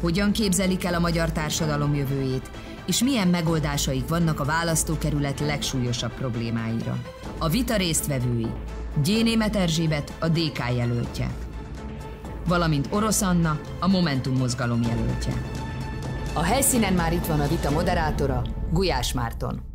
hogyan képzelik el a magyar társadalom jövőjét, és milyen megoldásaik vannak a választókerület legsúlyosabb problémáira. A vita résztvevői Gyénémet Erzsébet, a DK jelöltje, valamint Orosz Anna, a Momentum mozgalom jelöltje. A helyszínen már itt van a vita moderátora, Gulyás Márton.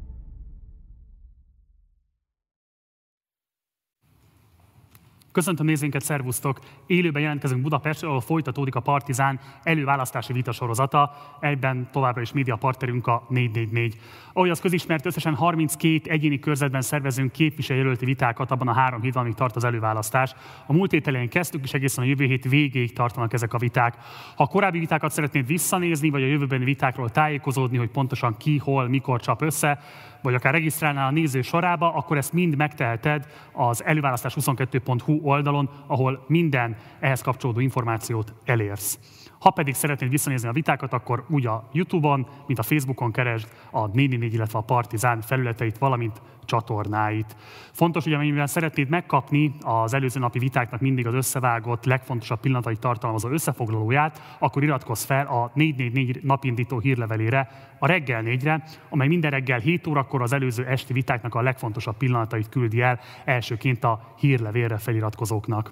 Köszöntöm nézőinket, szervusztok! Élőben jelentkezünk Budapestről, ahol folytatódik a Partizán előválasztási vitasorozata, egyben továbbra is média partnerünk a 444. Ahogy az közismert, összesen 32 egyéni körzetben szervezünk képviselőjelölti vitákat abban a három hétben, amíg tart az előválasztás. A múlt hét elején kezdtük, és egészen a jövő hét végéig tartanak ezek a viták. Ha a korábbi vitákat szeretnéd visszanézni, vagy a jövőbeni vitákról tájékozódni, hogy pontosan ki, hol, mikor csap össze, vagy akár regisztrálnál a néző sorába, akkor ezt mind megteheted az előválasztás22.hu oldalon, ahol minden ehhez kapcsolódó információt elérsz. Ha pedig szeretnéd visszanézni a vitákat, akkor úgy a YouTube-on, mint a Facebookon keresd a 444, illetve a Partizán felületeit, valamint csatornáit. Fontos, hogy amennyiben szeretnéd megkapni az előző napi vitáknak mindig az összevágott, legfontosabb pillanatait tartalmazó összefoglalóját, akkor iratkozz fel a 444 napindító hírlevelére, a reggel négyre, amely minden reggel 7 órakor az előző esti vitáknak a legfontosabb pillanatait küldi el elsőként a hírlevélre feliratkozóknak.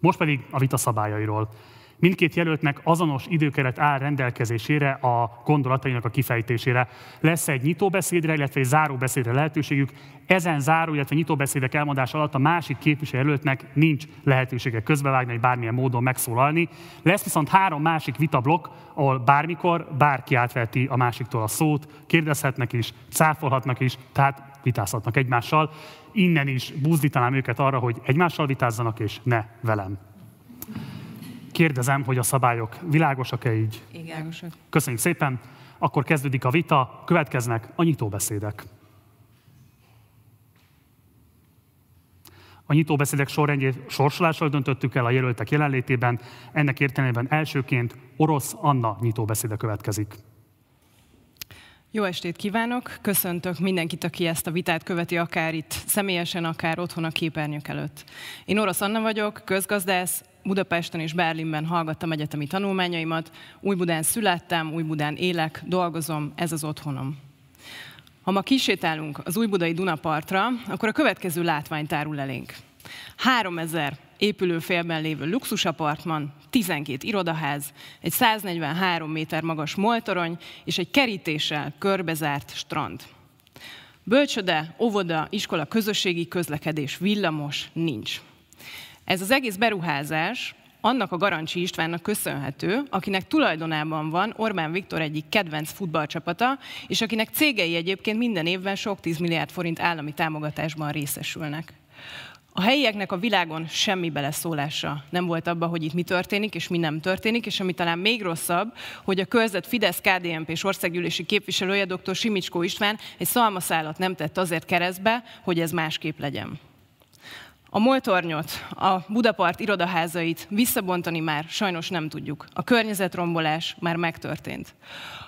Most pedig a vita szabályairól. Mindkét jelöltnek azonos időkeret áll rendelkezésére a gondolatainak a kifejtésére. Lesz egy nyitóbeszédre, illetve egy záróbeszédre lehetőségük. Ezen záró, illetve nyitóbeszédek elmondása alatt a másik képviselőjelöltnek nincs lehetősége közbevágni, vagy bármilyen módon megszólalni. Lesz viszont három másik vitablok, ahol bármikor bárki átveti a másiktól a szót, kérdezhetnek is, cáfolhatnak is, tehát vitázhatnak egymással. Innen is buzdítanám őket arra, hogy egymással vitázzanak, és ne velem. Kérdezem, hogy a szabályok világosak-e így? Igen. Köszönjük szépen. Akkor kezdődik a vita, következnek a nyitóbeszédek. A nyitóbeszédek sorrendjét sorsolással döntöttük el a jelöltek jelenlétében. Ennek értelmében elsőként Orosz Anna nyitóbeszéde következik. Jó estét kívánok! Köszöntök mindenkit, aki ezt a vitát követi, akár itt személyesen, akár otthon a képernyők előtt. Én Orosz Anna vagyok, közgazdász, Budapesten és Berlinben hallgattam egyetemi tanulmányaimat, Újbudán születtem, Újbudán élek, dolgozom, ez az otthonom. Ha ma kisétálunk az újbudai Dunapartra, akkor a következő látvány tárul elénk. 3000 épülőfélben lévő luxusapartman, 12 irodaház, egy 143 méter magas moltorony és egy kerítéssel körbezárt strand. Bölcsöde, óvoda, iskola, közösségi közlekedés, villamos nincs. Ez az egész beruházás annak a Garancsi Istvánnak köszönhető, akinek tulajdonában van Orbán Viktor egyik kedvenc futballcsapata, és akinek cégei egyébként minden évben sok 10 milliárd forint állami támogatásban részesülnek. A helyieknek a világon semmi beleszólása nem volt abba, hogy itt mi történik, és mi nem történik, és ami talán még rosszabb, hogy a körzet Fidesz KDNP és országgyűlési képviselője dr. Simicskó István egy szalmaszálat nem tett azért keresztbe, hogy ez másképp legyen. A moltornyot, a Budapart irodaházait visszabontani már sajnos nem tudjuk. A környezetrombolás már megtörtént.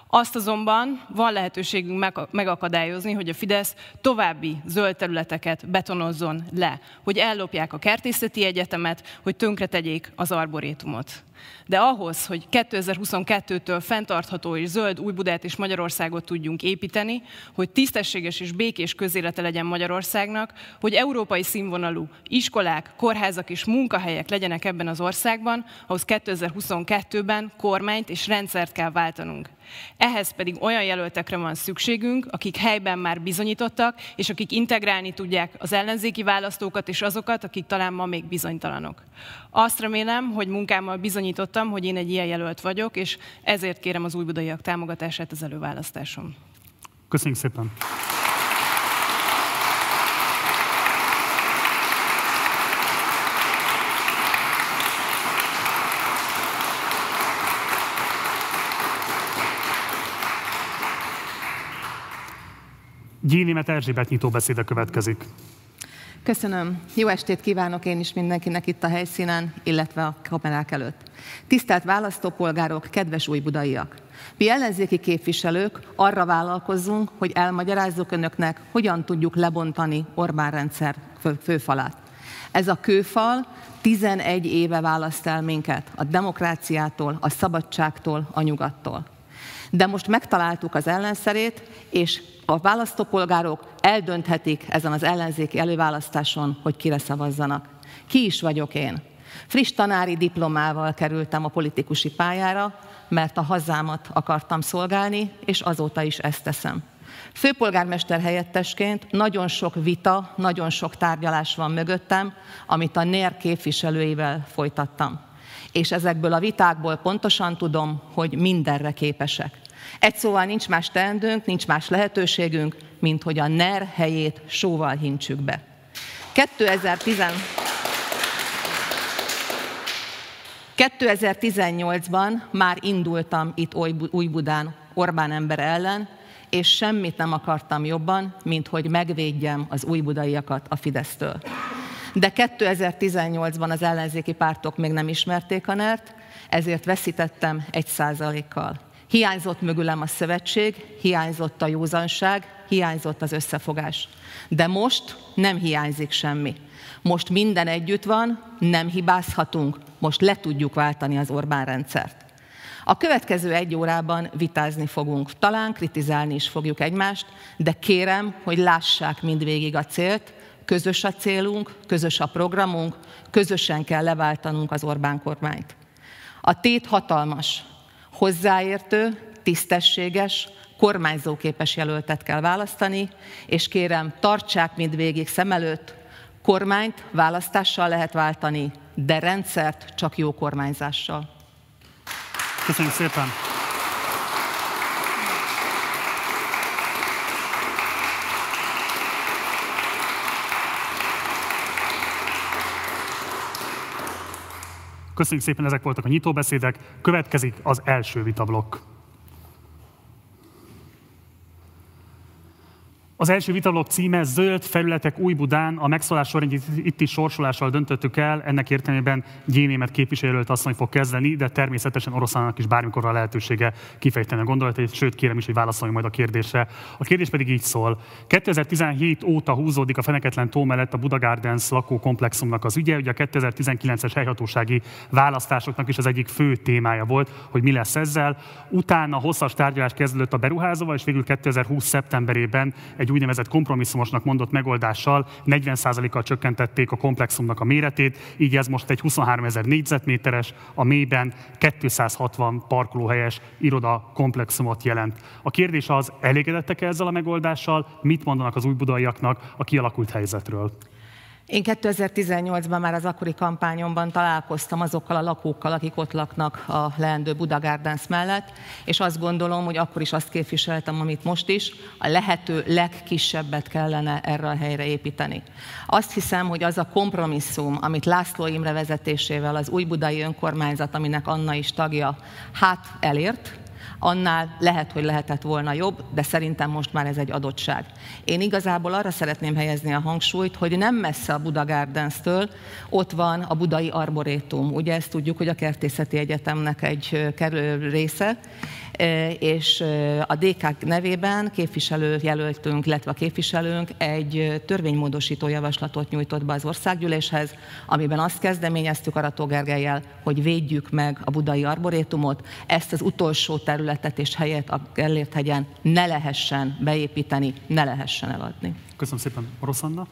Azt azonban van lehetőségünk megakadályozni, hogy a Fidesz további zöld területeket betonozzon le, hogy ellopják a kertészeti egyetemet, hogy tönkretegyék az arborétumot. De ahhoz, hogy 2022-től fenntartható és zöld Új-Budát és Magyarországot tudjunk építeni, hogy tisztességes és békés közélete legyen Magyarországnak, hogy európai színvonalú iskolák, kórházak és munkahelyek legyenek ebben az országban, ahhoz 2022-ben kormányt és rendszert kell váltanunk. Ehhez pedig olyan jelöltekre van szükségünk, akik helyben már bizonyítottak, és akik integrálni tudják az ellenzéki választókat és azokat, akik talán ma még bizonytalanok. Azt remélem, hogy munkámmal bizonyítottam, hogy én egy ilyen jelölt vagyok, és ezért kérem az újbudaiak támogatását az előválasztáson. Köszönjük szépen! Gyénémet Erzsébet nyitóbeszéde következik. Köszönöm. Jó estét kívánok én is mindenkinek itt a helyszínen, illetve a kamerák előtt. Tisztelt választópolgárok, kedves új budaiak! Mi ellenzéki képviselők arra vállalkozzunk, hogy elmagyarázzuk önöknek, hogyan tudjuk lebontani Orbán rendszer főfalát. Ez a kőfal 11 éve választ el minket a demokráciától, a szabadságtól, a nyugattól. De most megtaláltuk az ellenszerét, és a választópolgárok eldönthetik ezen az ellenzéki előválasztáson, hogy kire szavazzanak. Ki is vagyok én? Friss tanári diplomával kerültem a politikusi pályára, mert a hazámat akartam szolgálni, és azóta is ezt teszem. Főpolgármester helyettesként nagyon sok vita, nagyon sok tárgyalás van mögöttem, amit a NÉR képviselőivel folytattam. És ezekből a vitákból pontosan tudom, hogy mindenre képesek. Egy szóval nincs más teendőnk, nincs más lehetőségünk, mint hogy a NER helyét sóval hintsük be. 2010... 2018-ban már indultam itt Újbudán Orbán ember ellen, és semmit nem akartam jobban, mint hogy megvédjem az újbudaiakat a Fidesztől. De 2018-ban az ellenzéki pártok még nem ismerték a NERT, ezért veszítettem egy százalékkal. Hiányzott mögülem a szövetség, hiányzott a józanság, hiányzott az összefogás. De most nem hiányzik semmi. Most minden együtt van, nem hibázhatunk, most le tudjuk váltani az Orbán rendszert. A következő egy órában vitázni fogunk, talán kritizálni is fogjuk egymást, de kérem, hogy lássák mindvégig a célt, közös a célunk, közös a programunk, közösen kell leváltanunk az Orbán kormányt. A tét hatalmas, hozzáértő, tisztességes, kormányzóképes jelöltet kell választani, és kérem, tartsák mindvégig szem előtt, kormányt választással lehet váltani, de rendszert csak jó kormányzással. Köszönjük szépen! Köszönjük szépen, ezek voltak a nyitóbeszédek. Következik az első vitablokk. Az első vitablok címe Zöld felületek Új-Budán, a megszólás során is sorsolással döntöttük el, ennek értelmében Gyénémet képviselőt asszony fog kezdeni, de természetesen oroszának is bármikor a lehetősége kifejteni a gondolatait, sőt kérem is, hogy válaszolj majd a kérdésre. A kérdés pedig így szól. 2017 óta húzódik a Feneketlen tó mellett a Buda Gardens lakókomplexumnak az ügye, ugye a 2019-es helyhatósági választásoknak is az egyik fő témája volt, hogy mi lesz ezzel. Utána hosszas tárgyalás kezdődött a beruházóval, és végül 2020. szeptemberében egy egy úgynevezett kompromisszumosnak mondott megoldással 40%-kal csökkentették a komplexumnak a méretét, így ez most egy 23 ezer négyzetméteres, a mélyben 260 parkolóhelyes iroda komplexumot jelent. A kérdés az, elégedettek -e ezzel a megoldással, mit mondanak az újbudaiaknak a kialakult helyzetről? Én 2018-ban már az akkori kampányomban találkoztam azokkal a lakókkal, akik ott laknak a leendő Buda Gardens mellett, és azt gondolom, hogy akkor is azt képviseltem, amit most is, a lehető legkisebbet kellene erre a helyre építeni. Azt hiszem, hogy az a kompromisszum, amit László Imre vezetésével az új budai önkormányzat, aminek Anna is tagja, hát elért, annál lehet, hogy lehetett volna jobb, de szerintem most már ez egy adottság. Én igazából arra szeretném helyezni a hangsúlyt, hogy nem messze a Buda Gardens-től ott van a Budai Arborétum. Ugye ezt tudjuk, hogy a Kertészeti Egyetemnek egy része, és a DK nevében képviselőjelöltünk, illetve a képviselőnk egy törvénymódosító javaslatot nyújtott be az országgyűléshez, amiben azt kezdeményeztük Arató Gergelyel, hogy védjük meg a budai arborétumot, ezt az utolsó területet és helyet a Gellért hegyen ne lehessen beépíteni, ne lehessen eladni. Köszönöm szépen, Rosszanna.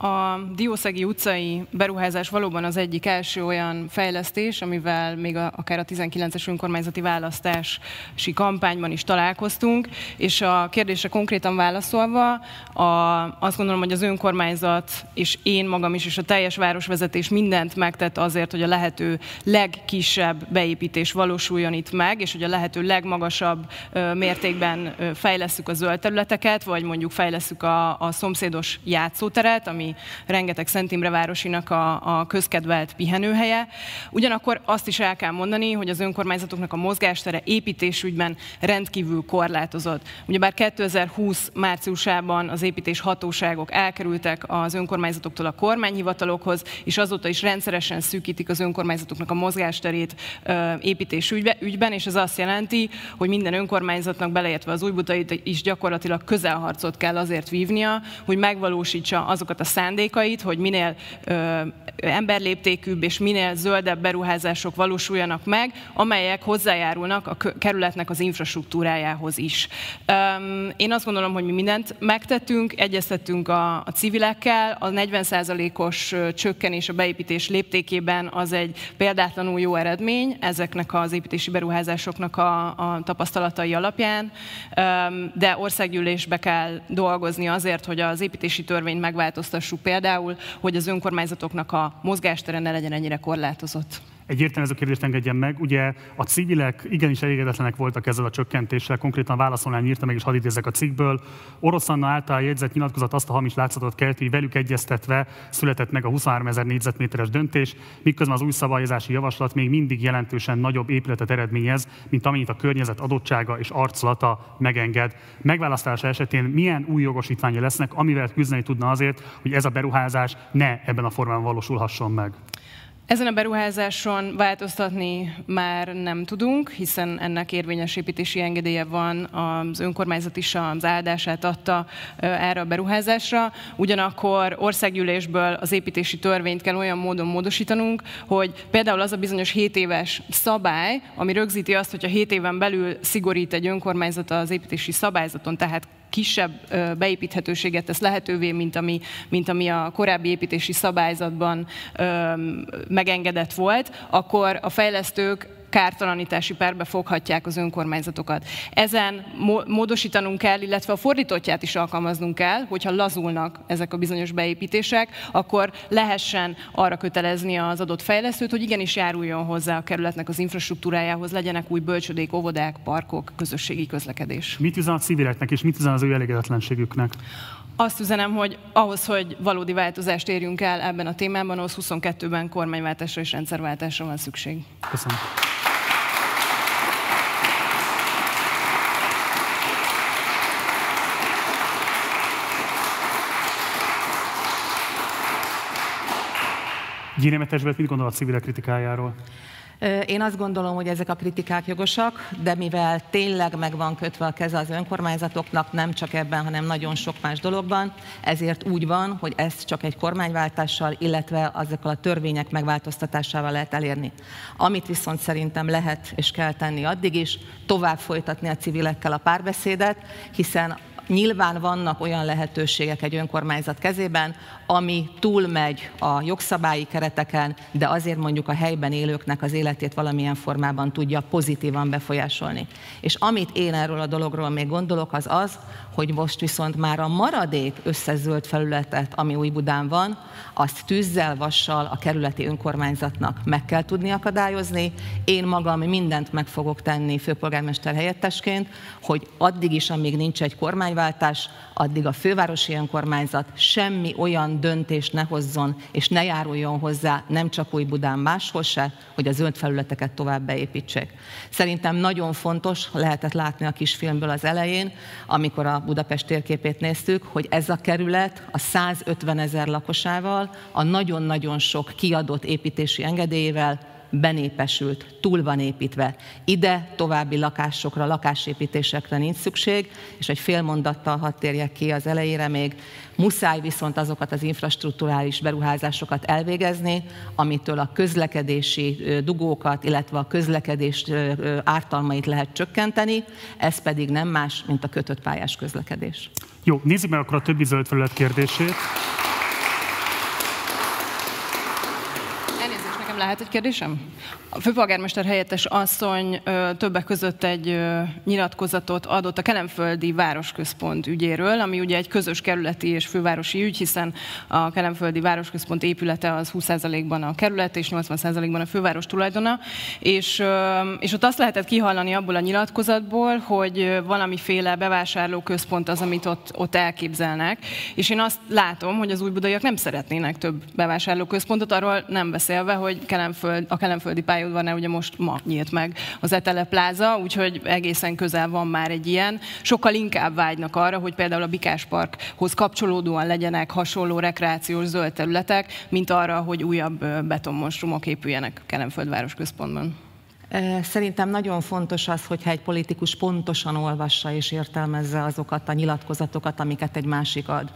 A Diószegi utcai beruházás valóban az egyik első olyan fejlesztés, amivel még a, akár a 19-es önkormányzati választási kampányban is találkoztunk, és a kérdésre konkrétan válaszolva, a, azt gondolom, hogy az önkormányzat és én magam is, és a teljes városvezetés mindent megtett azért, hogy a lehető legkisebb beépítés valósuljon itt meg, és hogy a lehető legmagasabb mértékben fejleszük a zöld területeket, vagy mondjuk fejleszük a, a szomszédos játszóteret, ami rengeteg Szent Imre városinak a, a közkedvelt pihenőhelye. Ugyanakkor azt is el kell mondani, hogy az önkormányzatoknak a mozgástere építésügyben rendkívül korlátozott. Ugyebár 2020 márciusában az építés hatóságok elkerültek az önkormányzatoktól a kormányhivatalokhoz, és azóta is rendszeresen szűkítik az önkormányzatoknak a mozgásterét építés ügyben, és ez azt jelenti, hogy minden önkormányzatnak beleértve az újbutait is gyakorlatilag közelharcot kell azért vívnia, hogy megvalósítsa azokat a szándékait, hogy minél ö, emberléptékűbb és minél zöldebb beruházások valósuljanak meg, amelyek hozzájárulnak a kerületnek az infrastruktúrájához is. Én azt gondolom, hogy mi mindent megtettünk, egyeztettünk a, a civilekkel, a 40%-os csökkenés a beépítés léptékében az egy példátlanul jó eredmény ezeknek az építési beruházásoknak a, a tapasztalatai alapján, de országgyűlésbe kell dolgozni azért, hogy az építési törvényt megváltoztassuk például, hogy az önkormányzatoknak a mozgástere ne legyen ennyire korlátozott. Egy értelmező kérdést engedjen meg. Ugye a civilek igenis elégedetlenek voltak ezzel a csökkentéssel, konkrétan válaszolnál írta meg, és hadd idézek a cikkből. Orosz Anna által jegyzett nyilatkozat azt a hamis látszatot kelti, hogy velük egyeztetve született meg a 23 ezer négyzetméteres döntés, miközben az új szabályozási javaslat még mindig jelentősen nagyobb épületet eredményez, mint amennyit a környezet adottsága és arculata megenged. Megválasztása esetén milyen új jogosítványa lesznek, amivel küzdeni tudna azért, hogy ez a beruházás ne ebben a formában valósulhasson meg? Ezen a beruházáson változtatni már nem tudunk, hiszen ennek érvényes építési engedélye van, az önkormányzat is az áldását adta erre a beruházásra. Ugyanakkor országgyűlésből az építési törvényt kell olyan módon módosítanunk, hogy például az a bizonyos 7 éves szabály, ami rögzíti azt, hogy a 7 éven belül szigorít egy önkormányzat az építési szabályzaton, tehát kisebb beépíthetőséget tesz lehetővé, mint ami, mint ami a korábbi építési szabályzatban megengedett volt, akkor a fejlesztők kártalanítási perbe foghatják az önkormányzatokat. Ezen módosítanunk kell, illetve a fordítottját is alkalmaznunk kell, hogyha lazulnak ezek a bizonyos beépítések, akkor lehessen arra kötelezni az adott fejlesztőt, hogy igenis járuljon hozzá a kerületnek az infrastruktúrájához, legyenek új bölcsödék, óvodák, parkok, közösségi közlekedés. Mit üzen a civileknek, és mit üzen az ő elégedetlenségüknek? Azt üzenem, hogy ahhoz, hogy valódi változást érjünk el ebben a témában, ahhoz 22-ben kormányváltásra és rendszerváltásra van szükség. Köszönöm. Gyénemetesbet mit gondol a civilek kritikájáról? Én azt gondolom, hogy ezek a kritikák jogosak, de mivel tényleg meg van kötve a keze az önkormányzatoknak, nem csak ebben, hanem nagyon sok más dologban, ezért úgy van, hogy ezt csak egy kormányváltással, illetve azokkal a törvények megváltoztatásával lehet elérni. Amit viszont szerintem lehet és kell tenni addig is, tovább folytatni a civilekkel a párbeszédet, hiszen Nyilván vannak olyan lehetőségek egy önkormányzat kezében, ami túlmegy a jogszabályi kereteken, de azért mondjuk a helyben élőknek az életét valamilyen formában tudja pozitívan befolyásolni. És amit én erről a dologról még gondolok, az az, hogy most viszont már a maradék összezöld felületet, ami Új-Budán van, azt tűzzel, vassal a kerületi önkormányzatnak meg kell tudni akadályozni. Én magam mindent meg fogok tenni főpolgármester helyettesként, hogy addig is, amíg nincs egy kormányváltás, addig a fővárosi önkormányzat semmi olyan döntést ne hozzon, és ne járuljon hozzá, nem csak Új-Budán máshol se, hogy a zöld felületeket tovább beépítsék. Szerintem nagyon fontos, lehetett látni a kisfilmből az elején, amikor a Budapest térképét néztük, hogy ez a kerület a 150 ezer lakosával, a nagyon-nagyon sok kiadott építési engedélyével benépesült, túl van építve. Ide további lakásokra, lakásépítésekre nincs szükség, és egy fél mondattal hadd térjek ki az elejére még, muszáj viszont azokat az infrastruktúrális beruházásokat elvégezni, amitől a közlekedési dugókat, illetve a közlekedés ártalmait lehet csökkenteni, ez pedig nem más, mint a kötött pályás közlekedés. Jó, nézzük meg akkor a többi zöld felület kérdését. Lehet egy kérdésem? A főpolgármester helyettes asszony ö, többek között egy ö, nyilatkozatot adott a Kelemföldi Városközpont ügyéről, ami ugye egy közös kerületi és fővárosi ügy, hiszen a Kelemföldi Városközpont épülete az 20%-ban a kerület és 80%-ban a főváros tulajdona, és, ö, és ott azt lehetett kihallani abból a nyilatkozatból, hogy valamiféle bevásárlóközpont az, amit ott, ott elképzelnek, és én azt látom, hogy az újbudaiak nem szeretnének több bevásárlóközpontot, arról nem beszélve, hogy Kelemföld, a Kelemföldi pályaudvarnál ugye most ma nyílt meg az Etele pláza, úgyhogy egészen közel van már egy ilyen. Sokkal inkább vágynak arra, hogy például a Bikás Parkhoz kapcsolódóan legyenek hasonló rekreációs zöld területek, mint arra, hogy újabb betonmonstrumok épüljenek Kelemföld városközpontban. Szerintem nagyon fontos az, hogyha egy politikus pontosan olvassa és értelmezze azokat a nyilatkozatokat, amiket egy másik ad.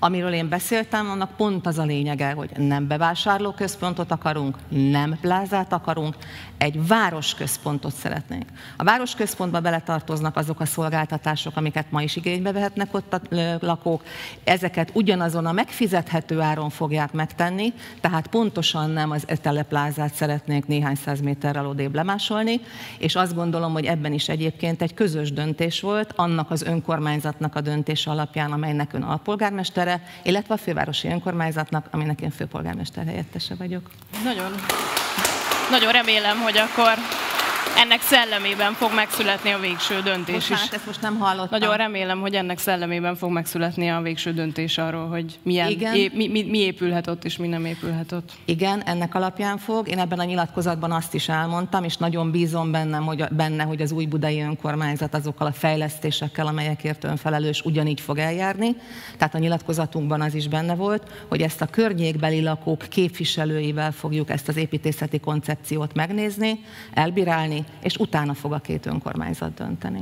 Amiről én beszéltem, annak pont az a lényege, hogy nem bevásárlóközpontot akarunk, nem plázát akarunk, egy városközpontot szeretnénk. A városközpontba beletartoznak azok a szolgáltatások, amiket ma is igénybe vehetnek ott a lakók. Ezeket ugyanazon a megfizethető áron fogják megtenni, tehát pontosan nem az eteleplázát szeretnénk néhány száz méterrel odébb lemásolni, és azt gondolom, hogy ebben is egyébként egy közös döntés volt, annak az önkormányzatnak a döntése alapján, amelynek ön alpolgármester főpolgármestere, illetve a fővárosi önkormányzatnak, aminek én főpolgármester helyettese vagyok. Nagyon, nagyon remélem, hogy akkor ennek szellemében fog megszületni a végső döntés Bocsánat, is. ezt most nem hallottam. Nagyon remélem, hogy ennek szellemében fog megszületni a végső döntés arról, hogy milyen, Igen. É, mi, mi, mi épülhet ott és mi nem épülhet ott. Igen, ennek alapján fog. Én ebben a nyilatkozatban azt is elmondtam, és nagyon bízom bennem, hogy, benne, hogy az új budai önkormányzat azokkal a fejlesztésekkel, amelyekért önfelelős, ugyanígy fog eljárni. Tehát a nyilatkozatunkban az is benne volt, hogy ezt a környékbeli lakók képviselőivel fogjuk ezt az építészeti koncepciót megnézni, elbírálni, és utána fog a két önkormányzat dönteni.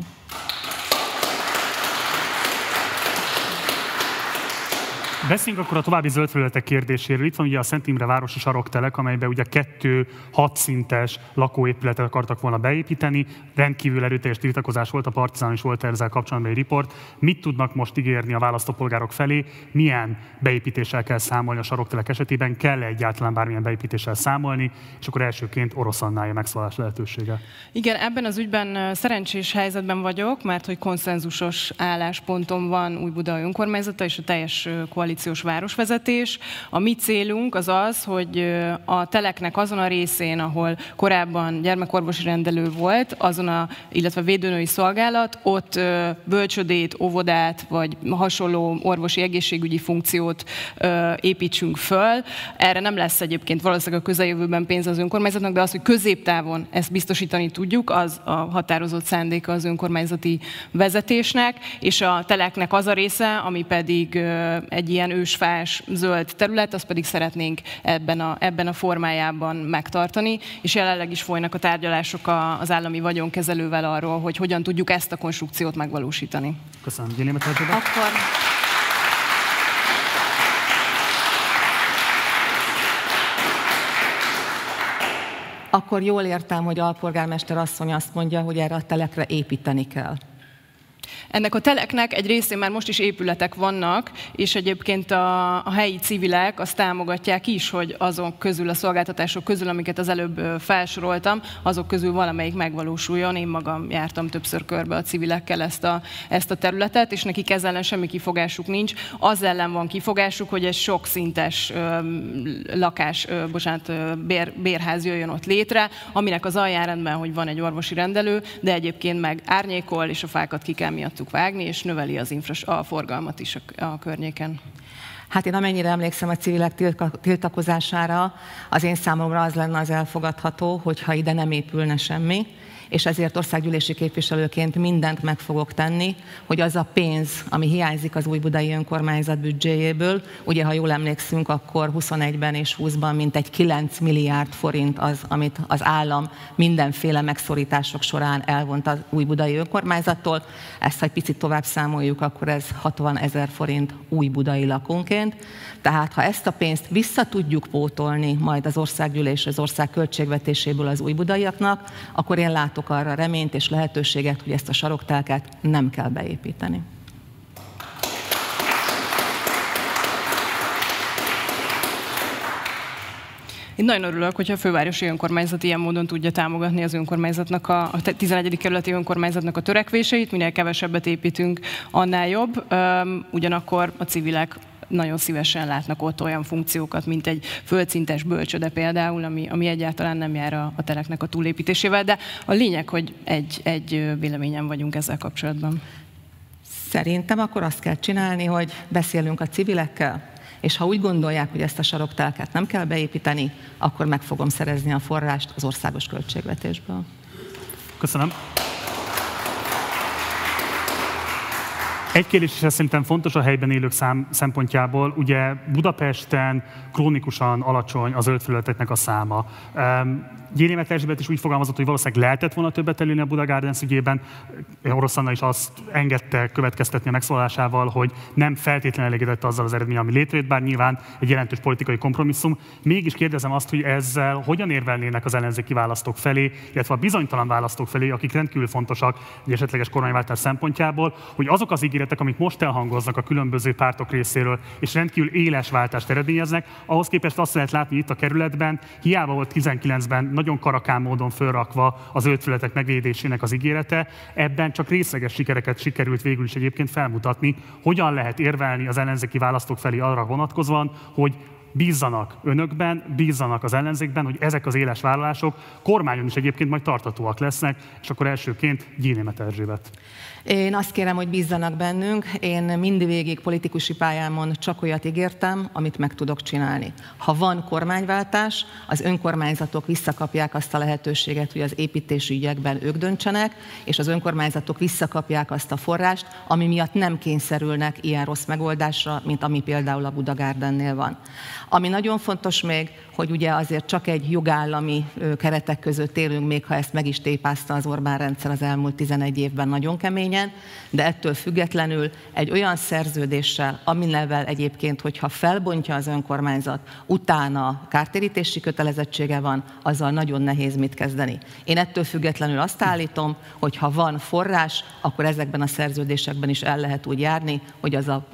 Beszéljünk akkor a további zöldfelületek kérdéséről. Itt van ugye a Szent Imre városi saroktelek, amelybe ugye kettő hatszintes lakóépületet akartak volna beépíteni. Rendkívül erőteljes tiltakozás volt, a Partizán is volt ezzel kapcsolatban egy riport. Mit tudnak most ígérni a választópolgárok felé? Milyen beépítéssel kell számolni a saroktelek esetében? kell -e egyáltalán bármilyen beépítéssel számolni? És akkor elsőként Orosz Annája megszólás lehetősége. Igen, ebben az ügyben szerencsés helyzetben vagyok, mert hogy konszenzusos álláspontom van új Buda önkormányzata és a teljes koalíció koalíciós városvezetés. A mi célunk az az, hogy a teleknek azon a részén, ahol korábban gyermekorvosi rendelő volt, azon a, illetve védőnői szolgálat, ott bölcsödét, óvodát, vagy hasonló orvosi egészségügyi funkciót építsünk föl. Erre nem lesz egyébként valószínűleg a közeljövőben pénz az önkormányzatnak, de az, hogy középtávon ezt biztosítani tudjuk, az a határozott szándéka az önkormányzati vezetésnek, és a teleknek az a része, ami pedig egy ilyen ősfás zöld terület, azt pedig szeretnénk ebben a, ebben a formájában megtartani, és jelenleg is folynak a tárgyalások az állami vagyonkezelővel arról, hogy hogyan tudjuk ezt a konstrukciót megvalósítani. Köszönöm. Gyélémet Akkor akkor jól értem, hogy alpolgármester asszony azt mondja, hogy erre a telekre építeni kell. Ennek a teleknek egy részén már most is épületek vannak, és egyébként a, a helyi civilek azt támogatják is, hogy azok közül, a szolgáltatások közül, amiket az előbb felsoroltam, azok közül valamelyik megvalósuljon. Én magam jártam többször körbe a civilekkel ezt a, ezt a területet, és nekik ezzel ellen semmi kifogásuk nincs. Az ellen van kifogásuk, hogy egy sokszintes lakás, ö, bocsánat, bér, bérház jöjjön ott létre, aminek az alján hogy van egy orvosi rendelő, de egyébként meg árnyékol, és a fákat ki kell miatt tudtuk vágni, és növeli az infras, a forgalmat is a, a környéken. Hát én amennyire emlékszem a civilek tiltakozására, az én számomra az lenne az elfogadható, hogyha ide nem épülne semmi, és ezért országgyűlési képviselőként mindent meg fogok tenni, hogy az a pénz, ami hiányzik az új budai önkormányzat büdzséjéből, ugye ha jól emlékszünk, akkor 21-ben és 20-ban mintegy 9 milliárd forint az, amit az állam mindenféle megszorítások során elvont az új budai önkormányzattól. Ezt, ha egy picit tovább számoljuk, akkor ez 60 ezer forint új budai lakónként. Tehát ha ezt a pénzt vissza tudjuk pótolni majd az országgyűlés, az ország költségvetéséből az új budaiaknak, akkor én látom, látok arra reményt és lehetőséget, hogy ezt a saroktelket nem kell beépíteni. Én nagyon örülök, hogyha a fővárosi önkormányzat ilyen módon tudja támogatni az önkormányzatnak, a, a 11. kerületi önkormányzatnak a törekvéseit, minél kevesebbet építünk, annál jobb. Ugyanakkor a civilek nagyon szívesen látnak ott olyan funkciókat, mint egy földszintes bölcsöde például, ami, ami egyáltalán nem jár a, a tereknek a túlépítésével, de a lényeg, hogy egy, egy véleményen vagyunk ezzel kapcsolatban. Szerintem akkor azt kell csinálni, hogy beszélünk a civilekkel, és ha úgy gondolják, hogy ezt a saroktelket nem kell beépíteni, akkor meg fogom szerezni a forrást az országos költségvetésből. Köszönöm. Egy kérdés is szerintem fontos a helyben élők szám, szempontjából. Ugye Budapesten krónikusan alacsony az zöldfelületeknek a száma. Um, Gyénémet Erzsébet is úgy fogalmazott, hogy valószínűleg lehetett volna többet elérni a Buda Gardens ügyében. Orosz is azt engedte következtetni a megszólásával, hogy nem feltétlenül elégedett azzal az eredmény, ami létrejött, bár nyilván egy jelentős politikai kompromisszum. Mégis kérdezem azt, hogy ezzel hogyan érvelnének az ellenzéki választók felé, illetve a bizonytalan választók felé, akik rendkívül fontosak egy esetleges kormányváltás szempontjából, hogy azok az ígéretek, amik most elhangoznak a különböző pártok részéről, és rendkívül éles váltást eredményeznek, ahhoz képest azt lehet látni itt a kerületben, hiába volt 19-ben nagyon karakán módon fölrakva az ötfületek megvédésének az ígérete, ebben csak részleges sikereket sikerült végül is egyébként felmutatni, hogyan lehet érvelni az ellenzéki választók felé arra vonatkozóan, hogy bízzanak önökben, bízzanak az ellenzékben, hogy ezek az éles vállalások kormányon is egyébként majd tartatóak lesznek, és akkor elsőként Gyénémet Erzsébet. Én azt kérem, hogy bízzanak bennünk. Én mindvégig politikusi pályámon csak olyat ígértem, amit meg tudok csinálni. Ha van kormányváltás, az önkormányzatok visszakapják azt a lehetőséget, hogy az építési ügyekben ők döntsenek, és az önkormányzatok visszakapják azt a forrást, ami miatt nem kényszerülnek ilyen rossz megoldásra, mint ami például a Budagárdennél van. Ami nagyon fontos még, hogy ugye azért csak egy jogállami keretek között élünk, még ha ezt meg is tépázta az Orbán rendszer az elmúlt 11 évben nagyon keményen, de ettől függetlenül egy olyan szerződéssel, aminevel egyébként, hogyha felbontja az önkormányzat, utána kártérítési kötelezettsége van, azzal nagyon nehéz mit kezdeni. Én ettől függetlenül azt állítom, hogy ha van forrás, akkor ezekben a szerződésekben is el lehet úgy járni, hogy az a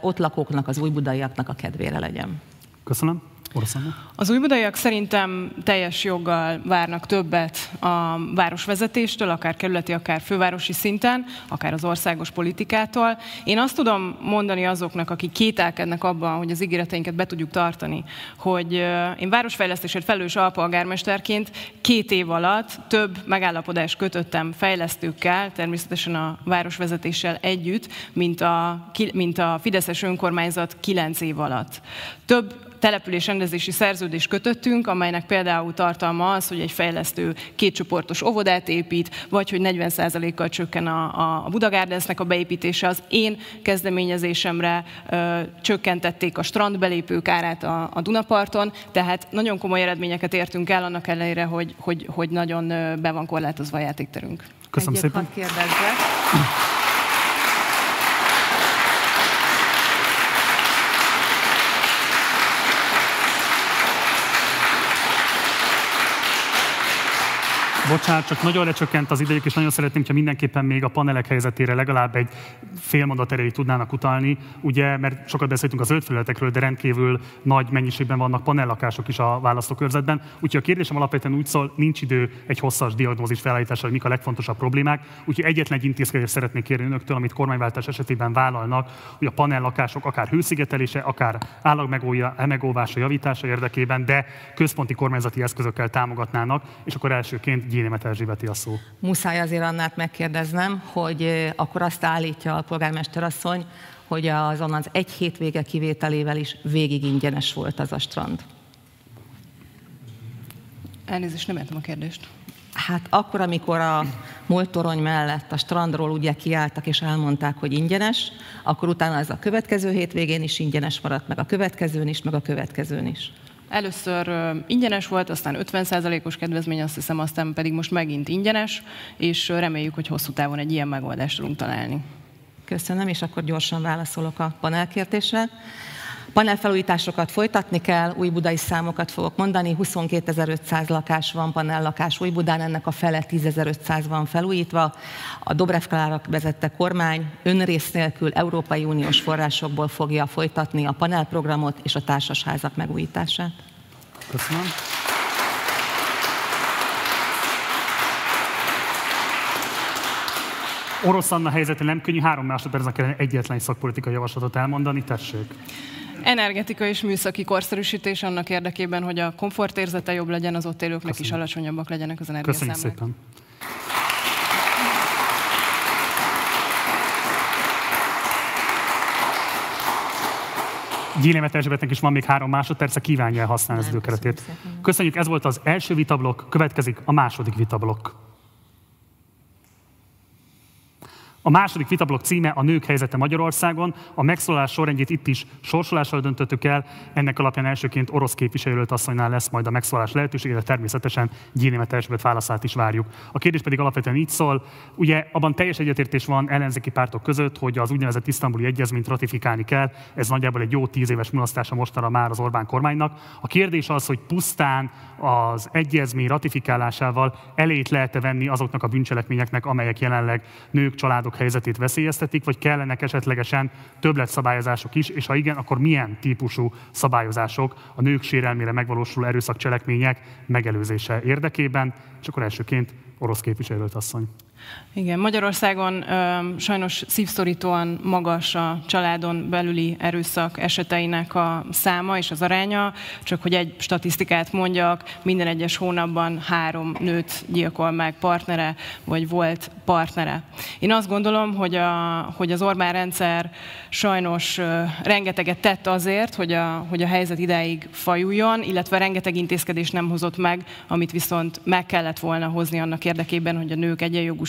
ott lakóknak, az újbudaiaknak a kedvére legyen. Köszönöm. Az újbudaiak szerintem teljes joggal várnak többet a városvezetéstől, akár kerületi, akár fővárosi szinten, akár az országos politikától. Én azt tudom mondani azoknak, akik kételkednek abban, hogy az ígéreteinket be tudjuk tartani, hogy én városfejlesztésért felelős alpolgármesterként két év alatt több megállapodást kötöttem fejlesztőkkel, természetesen a városvezetéssel együtt, mint a, mint a Fideszes önkormányzat kilenc év alatt. Több település rendezési szerződést kötöttünk, amelynek például tartalma az, hogy egy fejlesztő kétcsoportos óvodát épít, vagy hogy 40%-kal csökken a, a Budagárdensnek a beépítése. Az én kezdeményezésemre ö, csökkentették a strandbelépők árát a, a Dunaparton, tehát nagyon komoly eredményeket értünk el, annak ellenére, hogy, hogy, hogy nagyon be van korlátozva a játékterünk. Köszönöm Egyet szépen. Kérdezzek. Bocsánat, csak nagyon lecsökkent az idejük, és nagyon szeretném, ha mindenképpen még a panelek helyzetére legalább egy fél mondat erejéig tudnának utalni, ugye, mert sokat beszéltünk az zöld de rendkívül nagy mennyiségben vannak panellakások is a választókörzetben. Úgyhogy a kérdésem alapvetően úgy szól, nincs idő egy hosszas diagnózis felállításra, hogy mik a legfontosabb problémák. Úgyhogy egyetlen egy intézkedést szeretnék kérni önöktől, amit kormányváltás esetében vállalnak, hogy a panellakások akár hőszigetelése, akár állagmegóvása, javítása érdekében, de központi kormányzati eszközökkel támogatnának, és akkor elsőként Gyénémet Erzsébeti a szó. Muszáj azért Annát megkérdeznem, hogy akkor azt állítja a polgármester asszony, hogy azon az egy hétvége kivételével is végig ingyenes volt az a strand. Elnézést, nem értem a kérdést. Hát akkor, amikor a Moltorony mellett a strandról ugye kiálltak és elmondták, hogy ingyenes, akkor utána ez a következő hétvégén is ingyenes maradt, meg a következőn is, meg a következőn is. Először ingyenes volt, aztán 50%-os kedvezmény, azt hiszem, aztán pedig most megint ingyenes, és reméljük, hogy hosszú távon egy ilyen megoldást tudunk találni. Köszönöm, és akkor gyorsan válaszolok a panelkérdésre. Panelfelújításokat folytatni kell, új budai számokat fogok mondani, 22.500 lakás van, panellakás új Budán, ennek a fele 10.500 van felújítva. A Dobrev Klára vezette kormány önrész nélkül Európai Uniós forrásokból fogja folytatni a panelprogramot és a társasházak megújítását. Köszönöm. Orosz Anna helyzete nem könnyű, három másodpercnek kellene egyetlen szakpolitikai javaslatot elmondani, tessék. Energetika és műszaki korszerűsítés annak érdekében, hogy a komfortérzete jobb legyen, az ott élőknek Köszönjük. is alacsonyabbak legyenek az energiaszámlák. Köszönjük szépen. Gyénémet Erzsébetnek is van még három másodperce, kívánja használni az időkeretét. Köszönjük, ez volt az első vitablok, következik a második vitablok. A második vitablok címe a nők helyzete Magyarországon. A megszólalás sorrendjét itt is sorsolással döntöttük el. Ennek alapján elsőként orosz képviselőt asszonynál lesz majd a megszólalás lehetősége, de természetesen Gyénémet Erzsébet válaszát is várjuk. A kérdés pedig alapvetően így szól. Ugye abban teljes egyetértés van ellenzéki pártok között, hogy az úgynevezett isztambuli egyezményt ratifikálni kell. Ez nagyjából egy jó tíz éves mulasztása mostanra már az Orbán kormánynak. A kérdés az, hogy pusztán az egyezmény ratifikálásával elét lehet-e venni azoknak a bűncselekményeknek, amelyek jelenleg nők, családok helyzetét veszélyeztetik, vagy kellenek esetlegesen többletszabályozások is, és ha igen, akkor milyen típusú szabályozások a nők sérelmére megvalósuló erőszakcselekmények megelőzése érdekében, és akkor elsőként orosz képviselőt asszony. Igen, Magyarországon ö, sajnos szívszorítóan magas a családon belüli erőszak eseteinek a száma és az aránya. Csak hogy egy statisztikát mondjak, minden egyes hónapban három nőt gyilkol meg partnere, vagy volt partnere. Én azt gondolom, hogy, a, hogy az Orbán rendszer sajnos ö, rengeteget tett azért, hogy a, hogy a helyzet ideig fajuljon, illetve rengeteg intézkedést nem hozott meg, amit viszont meg kellett volna hozni annak érdekében, hogy a nők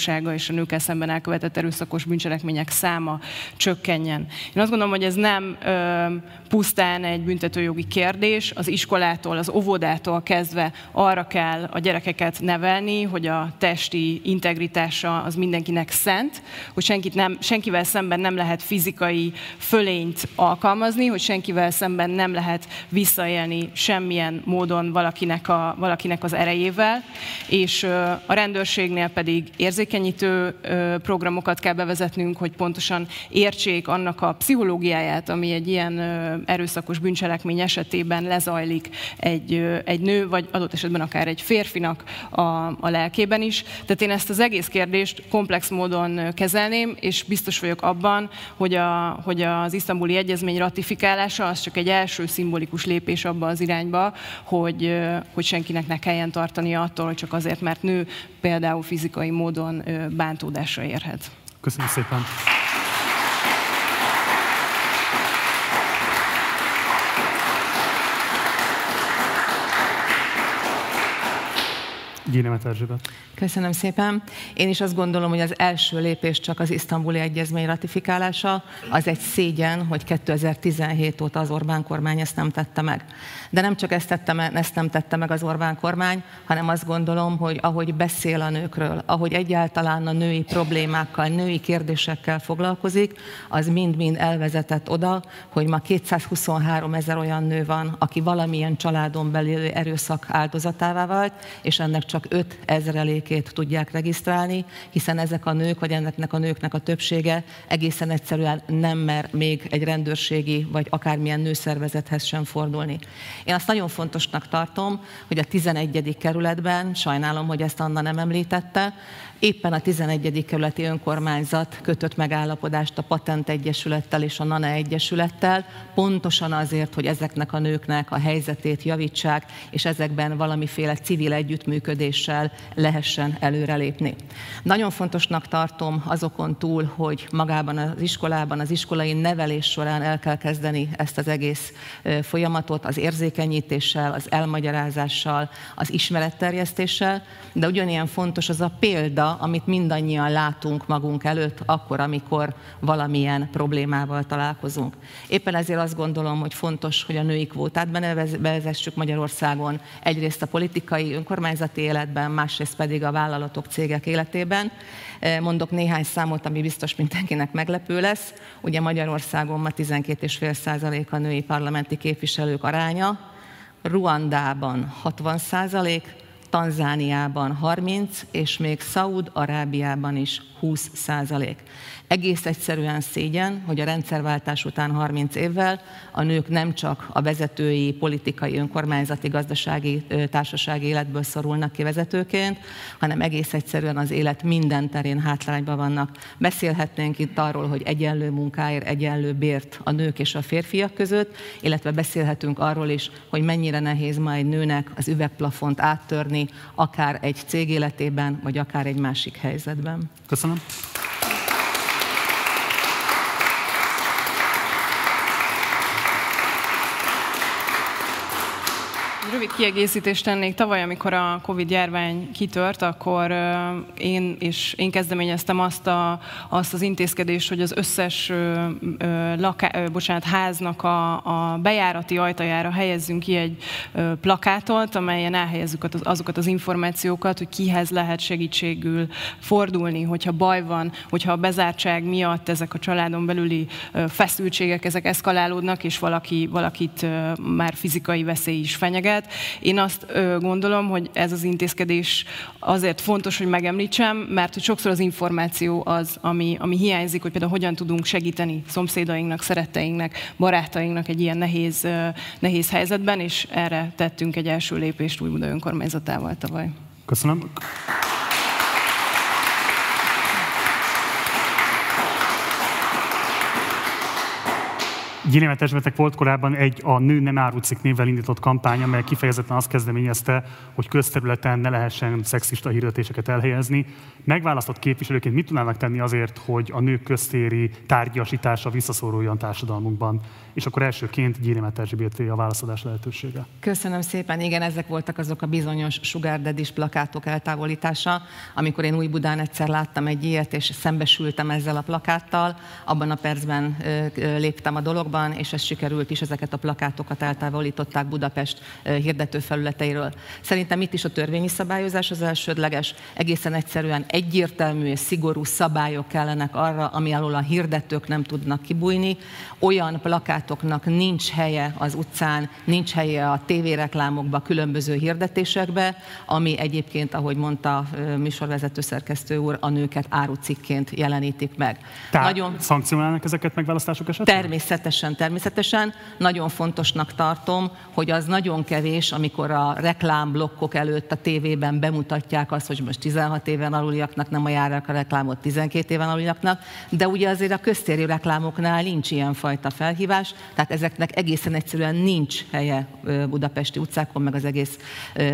egyenjogúsága és a nőkkel szemben elkövetett erőszakos bűncselekmények száma csökkenjen. Én azt gondolom, hogy ez nem ö, pusztán egy büntetőjogi kérdés, az iskolától, az óvodától kezdve arra kell a gyerekeket nevelni, hogy a testi integritása az mindenkinek szent, hogy senkit nem, senkivel szemben nem lehet fizikai fölényt alkalmazni, hogy senkivel szemben nem lehet visszaélni semmilyen módon valakinek, a, valakinek az erejével, és a rendőrségnél pedig érzékenyítő programokat kell bevezetnünk, hogy pontosan értsék annak a pszichológiáját, ami egy ilyen erőszakos bűncselekmény esetében lezajlik egy, egy nő, vagy adott esetben akár egy férfinak a, a lelkében is. Tehát én ezt az egész kérdést komplex módon kezelném, és biztos vagyok abban, hogy, a, hogy az isztambuli egyezmény ratifikálása az csak egy első szimbolikus lépés abba az irányba, hogy, hogy senkinek ne kelljen tartania attól, hogy csak azért, mert nő például fizikai módon bántódásra érhet. Köszönöm szépen! Gyénemet Erzsébet. Köszönöm szépen. Én is azt gondolom, hogy az első lépés csak az isztambuli egyezmény ratifikálása. Az egy szégyen, hogy 2017 óta az Orbán kormány ezt nem tette meg. De nem csak ezt, tette ezt nem tette meg az Orbán kormány, hanem azt gondolom, hogy ahogy beszél a nőkről, ahogy egyáltalán a női problémákkal, női kérdésekkel foglalkozik, az mind-mind elvezetett oda, hogy ma 223 ezer olyan nő van, aki valamilyen családon belül erőszak áldozatává vált, és ennek csak 5 ezrelékét tudják regisztrálni, hiszen ezek a nők, vagy ennek a nőknek a többsége egészen egyszerűen nem mer még egy rendőrségi, vagy akármilyen nőszervezethez sem fordulni. Én azt nagyon fontosnak tartom, hogy a 11. kerületben, sajnálom, hogy ezt Anna nem említette, éppen a 11. kerületi önkormányzat kötött megállapodást a Patent Egyesülettel és a NANA Egyesülettel, pontosan azért, hogy ezeknek a nőknek a helyzetét javítsák, és ezekben valamiféle civil együttműködéssel lehessen előrelépni. Nagyon fontosnak tartom azokon túl, hogy magában az iskolában, az iskolai nevelés során el kell kezdeni ezt az egész folyamatot az érzékenyítéssel, az elmagyarázással, az ismeretterjesztéssel, de ugyanilyen fontos az a példa, amit mindannyian látunk magunk előtt, akkor, amikor valamilyen problémával találkozunk. Éppen ezért azt gondolom, hogy fontos, hogy a női kvótát bevezessük Magyarországon, egyrészt a politikai önkormányzati életben, másrészt pedig a vállalatok, cégek életében. Mondok néhány számot, ami biztos mindenkinek meglepő lesz. Ugye Magyarországon ma 12,5% a női parlamenti képviselők aránya, Ruandában 60 százalék, Tanzániában 30, és még Szaúd-Arábiában is 20 százalék. Egész egyszerűen szégyen, hogy a rendszerváltás után 30 évvel a nők nem csak a vezetői, politikai, önkormányzati, gazdasági, társasági életből szorulnak ki vezetőként, hanem egész egyszerűen az élet minden terén hátrányban vannak. Beszélhetnénk itt arról, hogy egyenlő munkáért, egyenlő bért a nők és a férfiak között, illetve beszélhetünk arról is, hogy mennyire nehéz ma egy nőnek az üvegplafont áttörni, akár egy cég életében, vagy akár egy másik helyzetben. Köszönöm. Rövid kiegészítést tennék. Tavaly, amikor a Covid-járvány kitört, akkor én és én kezdeményeztem azt, a, azt az intézkedést, hogy az összes laká, bocsánat, háznak a, a bejárati ajtajára helyezzünk ki egy plakátot, amelyen elhelyezzük azokat az információkat, hogy kihez lehet segítségül fordulni, hogyha baj van, hogyha a bezártság miatt ezek a családon belüli feszültségek, ezek eszkalálódnak, és valaki, valakit már fizikai veszély is fenyeget. Én azt gondolom, hogy ez az intézkedés azért fontos, hogy megemlítsem, mert hogy sokszor az információ az, ami, ami hiányzik, hogy például hogyan tudunk segíteni szomszédainknak, szeretteinknek, barátainknak egy ilyen nehéz, nehéz helyzetben, és erre tettünk egy első lépést Újbuda önkormányzatával tavaly. Köszönöm. Gyénémet volt korábban egy a Nő nem árucik névvel indított kampány, amely kifejezetten azt kezdeményezte, hogy közterületen ne lehessen szexista hirdetéseket elhelyezni. Megválasztott képviselőként mit tudnának tenni azért, hogy a nők köztéri tárgyasítása visszaszoruljon társadalmunkban? És akkor elsőként Gyénémet Erzsébet a válaszadás lehetősége. Köszönöm szépen. Igen, ezek voltak azok a bizonyos Sugar Daddy-s plakátok eltávolítása. Amikor én Új-Budán egyszer láttam egy ilyet, és szembesültem ezzel a plakáttal, abban a percben léptem a dologba, országban, és ez sikerült is, ezeket a plakátokat eltávolították Budapest hirdetőfelületeiről. Szerintem itt is a törvényi szabályozás az elsődleges, egészen egyszerűen egyértelmű és szigorú szabályok kellenek arra, ami alól a hirdetők nem tudnak kibújni. Olyan plakátoknak nincs helye az utcán, nincs helye a tévéreklámokba, különböző hirdetésekbe, ami egyébként, ahogy mondta műsorvezető szerkesztő úr, a nőket árucikként jelenítik meg. Tehát Nagyon... szankcionálnak ezeket megválasztások esetén? Természetesen természetesen, természetesen. Nagyon fontosnak tartom, hogy az nagyon kevés, amikor a reklámblokkok előtt a tévében bemutatják azt, hogy most 16 éven aluliaknak nem ajánlják a reklámot 12 éven aluliaknak, de ugye azért a köztéri reklámoknál nincs ilyen fajta felhívás, tehát ezeknek egészen egyszerűen nincs helye budapesti utcákon, meg az egész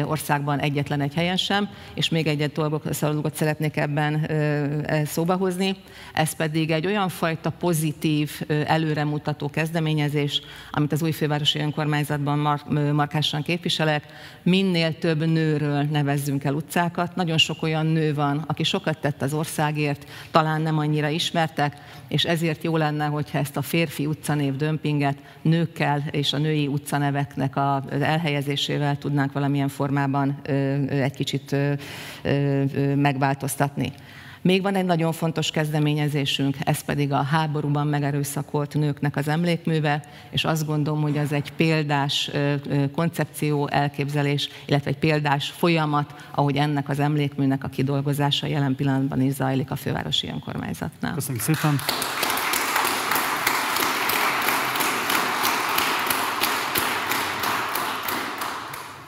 országban egyetlen egy helyen sem, és még egy dolgot szeretnék ebben e, szóba hozni, ez pedig egy olyan fajta pozitív, előremutató kezdeményezés, amit az új fővárosi önkormányzatban mar- markásan képviselek. Minél több nőről nevezzünk el utcákat. Nagyon sok olyan nő van, aki sokat tett az országért, talán nem annyira ismertek, és ezért jó lenne, hogyha ezt a férfi utcanév dömpinget nőkkel és a női utcaneveknek az elhelyezésével tudnánk valamilyen formában egy kicsit megváltoztatni. Még van egy nagyon fontos kezdeményezésünk, ez pedig a háborúban megerőszakolt nőknek az emlékműve, és azt gondolom, hogy az egy példás koncepció, elképzelés, illetve egy példás folyamat, ahogy ennek az emlékműnek a kidolgozása jelen pillanatban is zajlik a fővárosi önkormányzatnál. Köszönjük szépen!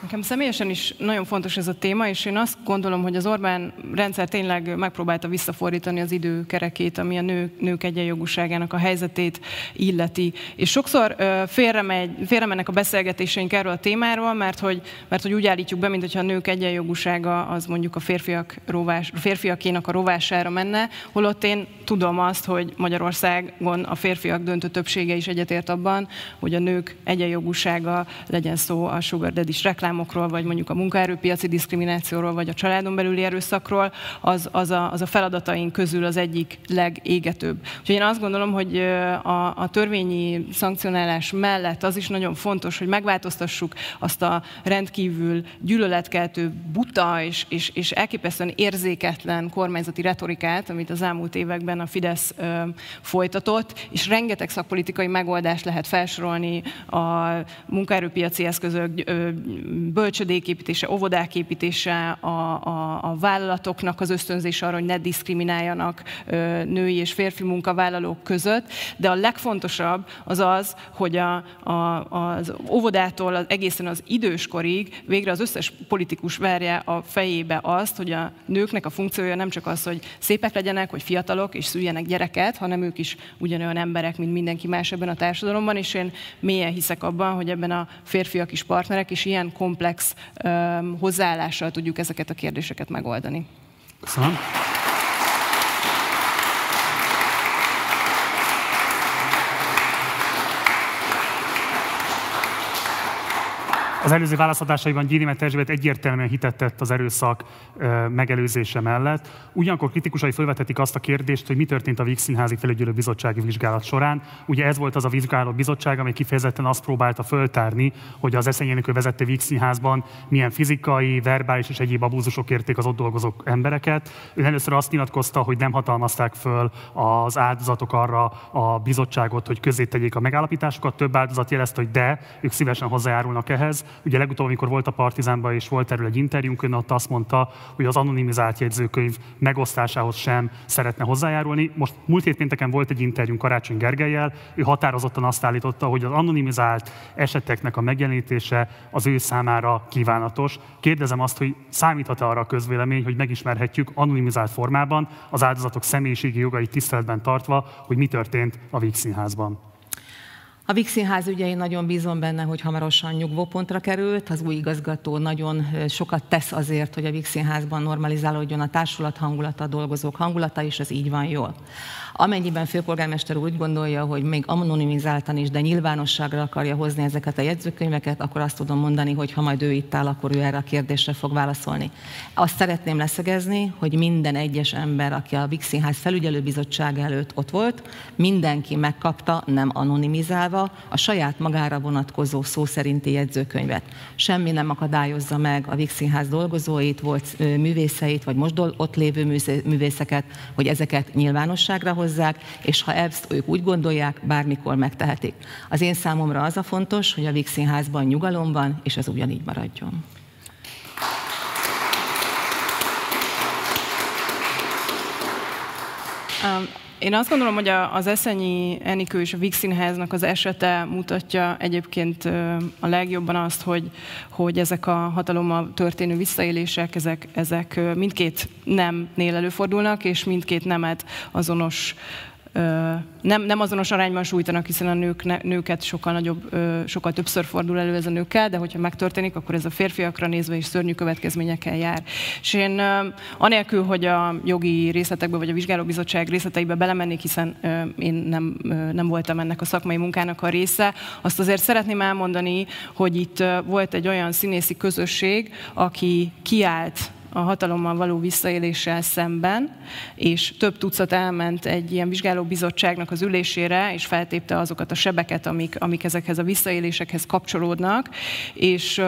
Nekem személyesen is nagyon fontos ez a téma, és én azt gondolom, hogy az Orbán rendszer tényleg megpróbálta visszafordítani az időkerekét, ami a nők, nők egyenjogúságának a helyzetét illeti. És sokszor félremegy, félremennek a beszélgetéseink erről a témáról, mert hogy, mert hogy úgy állítjuk be, mintha a nők egyenjogúsága az mondjuk a férfiak rovás, férfiakénak a rovására menne, holott én tudom azt, hogy Magyarországon a férfiak döntő többsége is egyetért abban, hogy a nők egyenjogúsága legyen szó a sugar daddy reklám számokról, vagy mondjuk a munkaerőpiaci diszkriminációról, vagy a családon belüli erőszakról, az, az, a, az a feladataink közül az egyik legégetőbb. Úgyhogy én azt gondolom, hogy a, a törvényi szankcionálás mellett az is nagyon fontos, hogy megváltoztassuk azt a rendkívül gyűlöletkeltő, buta és, és, és elképesztően érzéketlen kormányzati retorikát, amit az elmúlt években a Fidesz ö, folytatott, és rengeteg szakpolitikai megoldást lehet felsorolni a munkaerőpiaci eszközök, ö, bölcsödéképítése, óvodák építése, a, a, a vállalatoknak az ösztönzése arra, hogy ne diszkrimináljanak női és férfi munkavállalók között, de a legfontosabb az az, hogy a, a, az óvodától az egészen az időskorig végre az összes politikus verje a fejébe azt, hogy a nőknek a funkciója nem csak az, hogy szépek legyenek, hogy fiatalok és szüljenek gyereket, hanem ők is ugyanolyan emberek, mint mindenki más ebben a társadalomban, és én mélyen hiszek abban, hogy ebben a férfiak is partnerek, és ilyen komplex um, hozzáállással tudjuk ezeket a kérdéseket megoldani. Köszönöm. Az előző válaszadásaiban Gyénémet Erzsébet egyértelműen hitetett az erőszak megelőzése mellett. Ugyanakkor kritikusai felvetetik azt a kérdést, hogy mi történt a Víg Színházi Felügyelő Bizottsági vizsgálat során. Ugye ez volt az a vizsgáló bizottság, amely kifejezetten azt próbálta föltárni, hogy az eszenyénekő vezette Víg Színházban milyen fizikai, verbális és egyéb abúzusok érték az ott dolgozó embereket. Ő először azt nyilatkozta, hogy nem hatalmazták föl az áldozatok arra a bizottságot, hogy közé tegyék a megállapításokat. Több áldozat jelezte, hogy de, ők szívesen hozzájárulnak ehhez. Ugye legutóbb, amikor volt a Partizánban és volt erről egy interjúnk, ön ott azt mondta, hogy az anonimizált jegyzőkönyv megosztásához sem szeretne hozzájárulni. Most múlt hét pénteken volt egy interjúnk Karácsony Gergelyel, ő határozottan azt állította, hogy az anonimizált eseteknek a megjelenítése az ő számára kívánatos. Kérdezem azt, hogy számíthat-e arra a közvélemény, hogy megismerhetjük anonimizált formában az áldozatok személyiségi jogait tiszteletben tartva, hogy mi történt a Vígszínházban. A Vix Színház ugye én nagyon bízom benne, hogy hamarosan nyugvópontra került. Az új igazgató nagyon sokat tesz azért, hogy a Vix Színházban normalizálódjon a társulat hangulata, a dolgozók hangulata, és ez így van jól. Amennyiben főpolgármester úgy gondolja, hogy még anonimizáltan is, de nyilvánosságra akarja hozni ezeket a jegyzőkönyveket, akkor azt tudom mondani, hogy ha majd ő itt áll, akkor ő erre a kérdésre fog válaszolni. Azt szeretném leszögezni, hogy minden egyes ember, aki a Vix Színház felügyelőbizottság előtt ott volt, mindenki megkapta, nem anonimizálva, a saját magára vonatkozó szó szerinti jegyzőkönyvet. Semmi nem akadályozza meg a Vix Színház dolgozóit, volt művészeit, vagy most ott lévő művészeket, hogy ezeket nyilvánosságra hozzák, hozzák, és ha ezt ők úgy gondolják, bármikor megtehetik. Az én számomra az a fontos, hogy a Vix Színházban nyugalom van, és ez ugyanígy maradjon. Um, én azt gondolom, hogy az Eszenyi Enikő és a Vix Színháznak az esete mutatja egyébként a legjobban azt, hogy, hogy ezek a hatalommal történő visszaélések, ezek, ezek mindkét nemnél előfordulnak, és mindkét nemet azonos nem, nem azonos arányban sújtanak, hiszen a nők, nőket sokkal, nagyobb, sokkal többször fordul elő ez a nőkkel, de hogyha megtörténik, akkor ez a férfiakra nézve is szörnyű következményekkel jár. És én anélkül, hogy a jogi részletekbe vagy a vizsgálóbizottság részleteibe belemennék, hiszen én nem, nem voltam ennek a szakmai munkának a része, azt azért szeretném elmondani, hogy itt volt egy olyan színészi közösség, aki kiállt a hatalommal való visszaéléssel szemben, és több tucat elment egy ilyen vizsgálóbizottságnak az ülésére, és feltépte azokat a sebeket, amik, amik ezekhez a visszaélésekhez kapcsolódnak, és,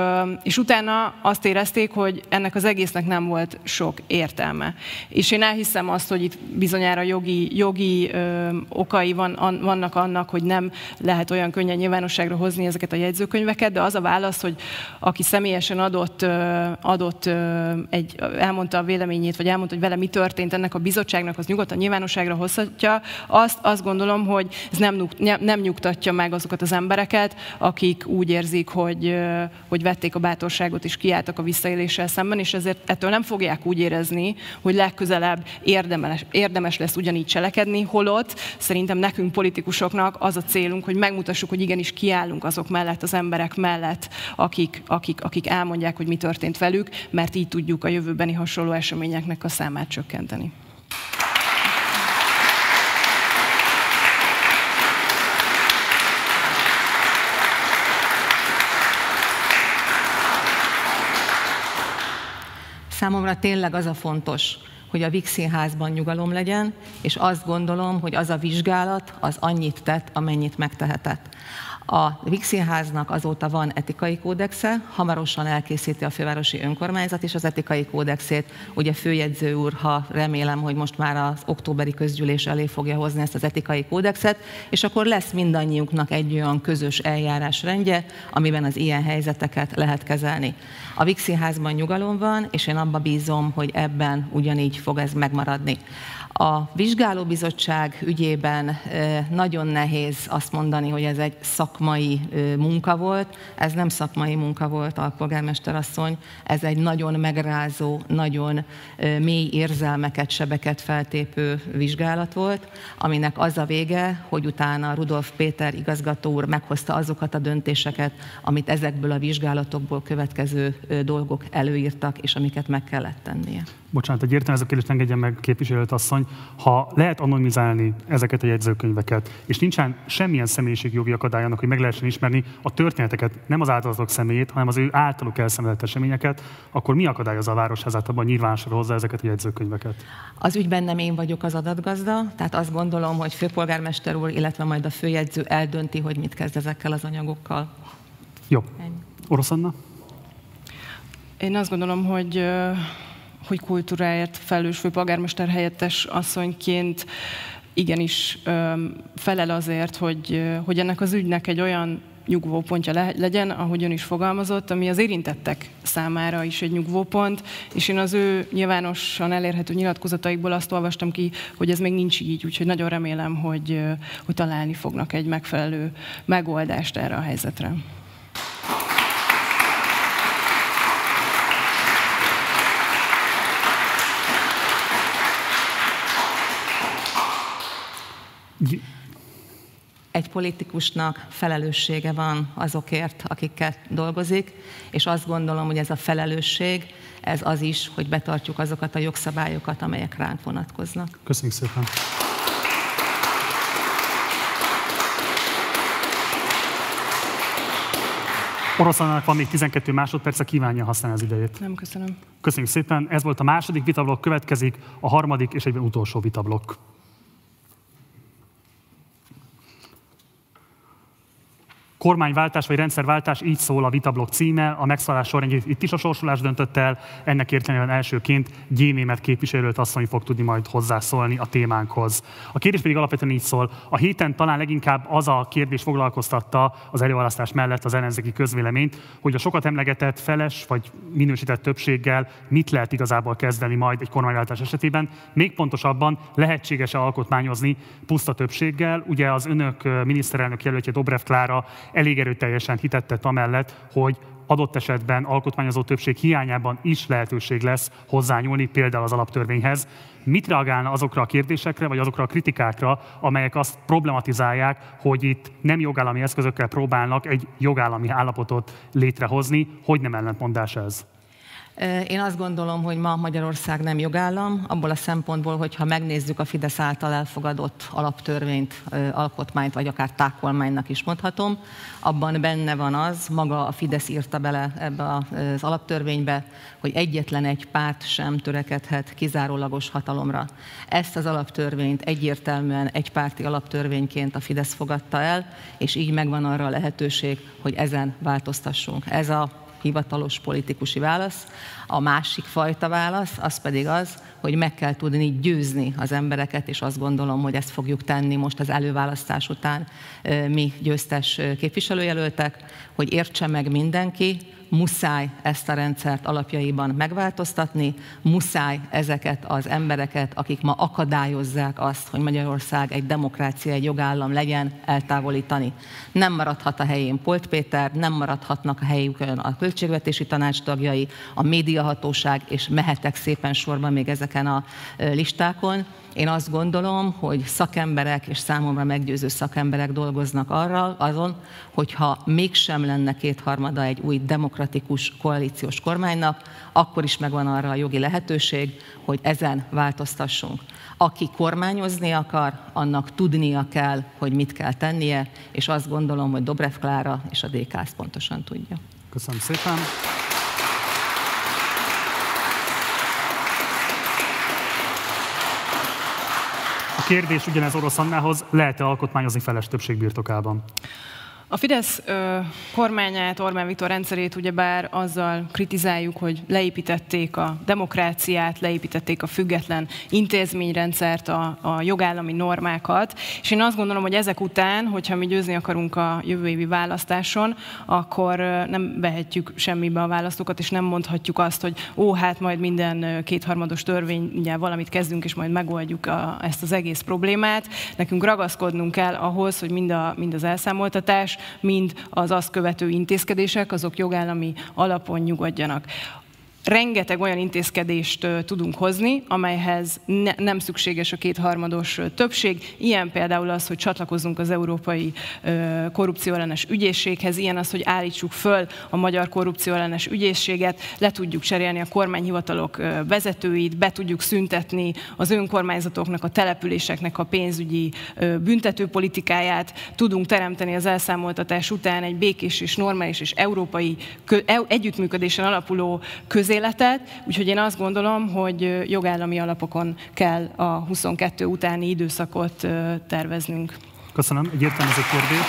és utána azt érezték, hogy ennek az egésznek nem volt sok értelme. És én elhiszem azt, hogy itt bizonyára jogi, jogi ö, okai van, an, vannak annak, hogy nem lehet olyan könnyen nyilvánosságra hozni ezeket a jegyzőkönyveket, de az a válasz, hogy aki személyesen adott, adott egy elmondta a véleményét, vagy elmondta, hogy vele mi történt ennek a bizottságnak, az nyugodtan nyilvánosságra hozhatja, azt, azt gondolom, hogy ez nem, nem nyugtatja meg azokat az embereket, akik úgy érzik, hogy, hogy vették a bátorságot és kiálltak a visszaéléssel szemben, és ezért ettől nem fogják úgy érezni, hogy legközelebb érdemes, érdemes lesz ugyanígy cselekedni, holott szerintem nekünk politikusoknak az a célunk, hogy megmutassuk, hogy igenis kiállunk azok mellett, az emberek mellett, akik, akik, akik elmondják, hogy mi történt velük, mert így tudjuk a jövő jövőbeni hasonló eseményeknek a számát csökkenteni. Számomra tényleg az a fontos, hogy a Vix Színházban nyugalom legyen, és azt gondolom, hogy az a vizsgálat az annyit tett, amennyit megtehetett. A Vígszínháznak azóta van etikai kódexe, hamarosan elkészíti a fővárosi önkormányzat és az etikai kódexét. Ugye főjegyző úr, ha remélem, hogy most már az októberi közgyűlés elé fogja hozni ezt az etikai kódexet, és akkor lesz mindannyiunknak egy olyan közös eljárásrendje, amiben az ilyen helyzeteket lehet kezelni. A Vígszínházban nyugalom van, és én abba bízom, hogy ebben ugyanígy fog ez megmaradni. A vizsgálóbizottság ügyében nagyon nehéz azt mondani, hogy ez egy szakmai munka volt. Ez nem szakmai munka volt, alpolgármester asszony, ez egy nagyon megrázó, nagyon mély érzelmeket, sebeket feltépő vizsgálat volt, aminek az a vége, hogy utána Rudolf Péter igazgató úr meghozta azokat a döntéseket, amit ezekből a vizsgálatokból következő dolgok előírtak, és amiket meg kellett tennie. Bocsánat, egy értelmező kérdést engedjen meg képviselőt asszony. Ha lehet anonimizálni ezeket a jegyzőkönyveket, és nincsen semmilyen személyiségjogi akadályonak, hogy meg lehessen ismerni a történeteket, nem az áldozatok személyét, hanem az ő általuk elszenvedett eseményeket, akkor mi akadályozza a városházát abban nyilvánosra hozzá ezeket a jegyzőkönyveket? Az ügyben nem én vagyok az adatgazda, tehát azt gondolom, hogy főpolgármester úr, illetve majd a főjegyző eldönti, hogy mit kezd ezekkel az anyagokkal. Jó. Orosz Anna? Én azt gondolom, hogy hogy kultúráért felelős főpolgármester helyettes asszonyként igenis felel azért, hogy, hogy ennek az ügynek egy olyan nyugvópontja le, legyen, ahogy ön is fogalmazott, ami az érintettek számára is egy nyugvópont, és én az ő nyilvánosan elérhető nyilatkozataikból azt olvastam ki, hogy ez még nincs így, úgyhogy nagyon remélem, hogy, hogy találni fognak egy megfelelő megoldást erre a helyzetre. Egy politikusnak felelőssége van azokért, akikkel dolgozik, és azt gondolom, hogy ez a felelősség, ez az is, hogy betartjuk azokat a jogszabályokat, amelyek ránk vonatkoznak. Köszönjük szépen! Oroszlának van még 12 másodperce, kívánja használni az idejét. Nem, köszönöm. Köszönjük szépen. Ez volt a második vitablok, következik a harmadik és egyben utolsó vitablok. Kormányváltás vagy rendszerváltás, így szól a vitablok címe, a megszállás sorrendjét itt is a sorsolás döntött el, ennek értelemben elsőként Gyénémet képviselőt asszony fog tudni majd hozzászólni a témánkhoz. A kérdés pedig alapvetően így szól. A héten talán leginkább az a kérdés foglalkoztatta az előválasztás mellett az ellenzéki közvéleményt, hogy a sokat emlegetett feles vagy minősített többséggel mit lehet igazából kezdeni majd egy kormányváltás esetében. Még pontosabban lehetséges-e alkotmányozni puszta többséggel. Ugye az önök miniszterelnök jelöltje Dobrev Klára elég erőteljesen hitettet amellett, hogy adott esetben alkotmányozó többség hiányában is lehetőség lesz hozzányúlni például az alaptörvényhez. Mit reagálna azokra a kérdésekre, vagy azokra a kritikákra, amelyek azt problematizálják, hogy itt nem jogállami eszközökkel próbálnak egy jogállami állapotot létrehozni, hogy nem ellentmondás ez? Én azt gondolom, hogy ma Magyarország nem jogállam, abból a szempontból, hogy ha megnézzük a Fidesz által elfogadott alaptörvényt, alkotmányt, vagy akár tákolmánynak is mondhatom, abban benne van az, maga a Fidesz írta bele ebbe az alaptörvénybe, hogy egyetlen egy párt sem törekedhet kizárólagos hatalomra. Ezt az alaptörvényt egyértelműen egy párti alaptörvényként a Fidesz fogadta el, és így megvan arra a lehetőség, hogy ezen változtassunk. Ez a hivatalos politikusi válasz. A másik fajta válasz az pedig az, hogy meg kell tudni győzni az embereket, és azt gondolom, hogy ezt fogjuk tenni most az előválasztás után mi győztes képviselőjelöltek, hogy értse meg mindenki, muszáj ezt a rendszert alapjaiban megváltoztatni, muszáj ezeket az embereket, akik ma akadályozzák azt, hogy Magyarország egy demokrácia, egy jogállam legyen, eltávolítani. Nem maradhat a helyén Polt Péter, nem maradhatnak a helyükön a költségvetési tanács tagjai, a médiahatóság, és mehetek szépen sorban még ezeken a listákon. Én azt gondolom, hogy szakemberek és számomra meggyőző szakemberek dolgoznak arra, azon, hogyha mégsem lenne kétharmada egy új demokratikus koalíciós kormánynak, akkor is megvan arra a jogi lehetőség, hogy ezen változtassunk. Aki kormányozni akar, annak tudnia kell, hogy mit kell tennie, és azt gondolom, hogy Dobrev Klára és a DK ezt pontosan tudja. Köszönöm szépen. A kérdés ugyanez Orosz Annához, lehet-e alkotmányozni feles többség birtokában? A Fidesz ö, kormányát, Orbán Viktor rendszerét ugyebár azzal kritizáljuk, hogy leépítették a demokráciát, leépítették a független intézményrendszert, a, a jogállami normákat, és én azt gondolom, hogy ezek után, hogyha mi győzni akarunk a jövő évi választáson, akkor nem vehetjük semmibe a választókat, és nem mondhatjuk azt, hogy ó, hát majd minden kétharmados törvényel valamit kezdünk, és majd megoldjuk a, ezt az egész problémát. Nekünk ragaszkodnunk kell ahhoz, hogy mind, a, mind az elszámoltatás, mind az azt követő intézkedések, azok jogállami alapon nyugodjanak rengeteg olyan intézkedést tudunk hozni, amelyhez ne, nem szükséges a kétharmados többség. Ilyen például az, hogy csatlakozzunk az Európai Korrupcióellenes Ügyészséghez, ilyen az, hogy állítsuk föl a Magyar Korrupcióellenes Ügyészséget, le tudjuk cserélni a kormányhivatalok vezetőit, be tudjuk szüntetni az önkormányzatoknak, a településeknek a pénzügyi büntetőpolitikáját, tudunk teremteni az elszámoltatás után egy békés és normális és európai együttműködésen alapuló közé közéletet, úgyhogy én azt gondolom, hogy jogállami alapokon kell a 22 utáni időszakot terveznünk. Köszönöm. Egy értelmező kérdés.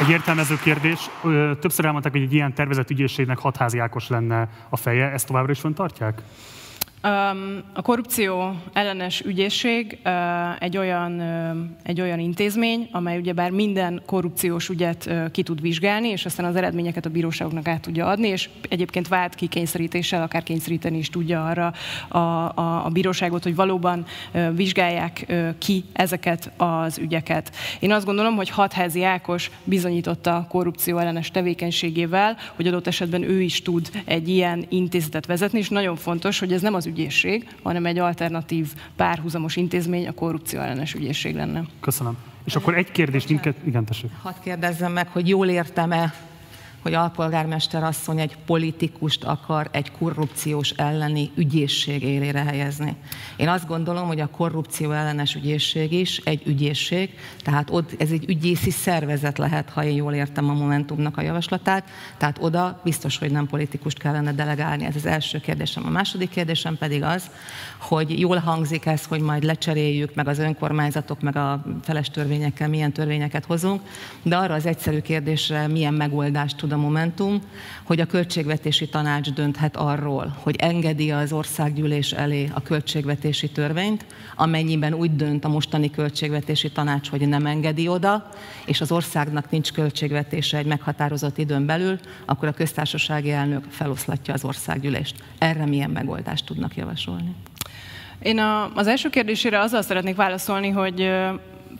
Egy értelmező kérdés. Többször elmondták, hogy egy ilyen tervezett ügyészségnek hatházi Ákos lenne a feje. Ezt továbbra is föntartják? A korrupció ellenes ügyészség egy olyan, egy olyan intézmény, amely ugyebár minden korrupciós ügyet ki tud vizsgálni, és aztán az eredményeket a bíróságoknak át tudja adni, és egyébként vált ki kényszerítéssel, akár kényszeríteni is tudja arra a, a, a bíróságot, hogy valóban vizsgálják ki ezeket az ügyeket. Én azt gondolom, hogy Hatházi Ákos bizonyította korrupció ellenes tevékenységével, hogy adott esetben ő is tud egy ilyen intézetet vezetni, és nagyon fontos, hogy ez nem az ügyészség, hanem egy alternatív párhuzamos intézmény, a korrupció ellenes ügyészség lenne. Köszönöm. És akkor egy kérdés, mindket, igen, tessék. Hadd kérdezzem meg, hogy jól értem-e hogy alpolgármester asszony egy politikust akar egy korrupciós elleni ügyészség élére helyezni. Én azt gondolom, hogy a korrupció ellenes ügyészség is egy ügyészség, tehát ott ez egy ügyészi szervezet lehet, ha én jól értem a Momentumnak a javaslatát, tehát oda biztos, hogy nem politikust kellene delegálni. Ez az első kérdésem. A második kérdésem pedig az, hogy jól hangzik ez, hogy majd lecseréljük, meg az önkormányzatok, meg a feles törvényekkel milyen törvényeket hozunk, de arra az egyszerű kérdésre milyen megoldást tud a Momentum, hogy a költségvetési tanács dönthet arról, hogy engedi az országgyűlés elé a költségvetési törvényt, amennyiben úgy dönt a mostani költségvetési tanács, hogy nem engedi oda, és az országnak nincs költségvetése egy meghatározott időn belül, akkor a köztársasági elnök feloszlatja az országgyűlést. Erre milyen megoldást tudnak javasolni? Én a, az első kérdésére azzal szeretnék válaszolni, hogy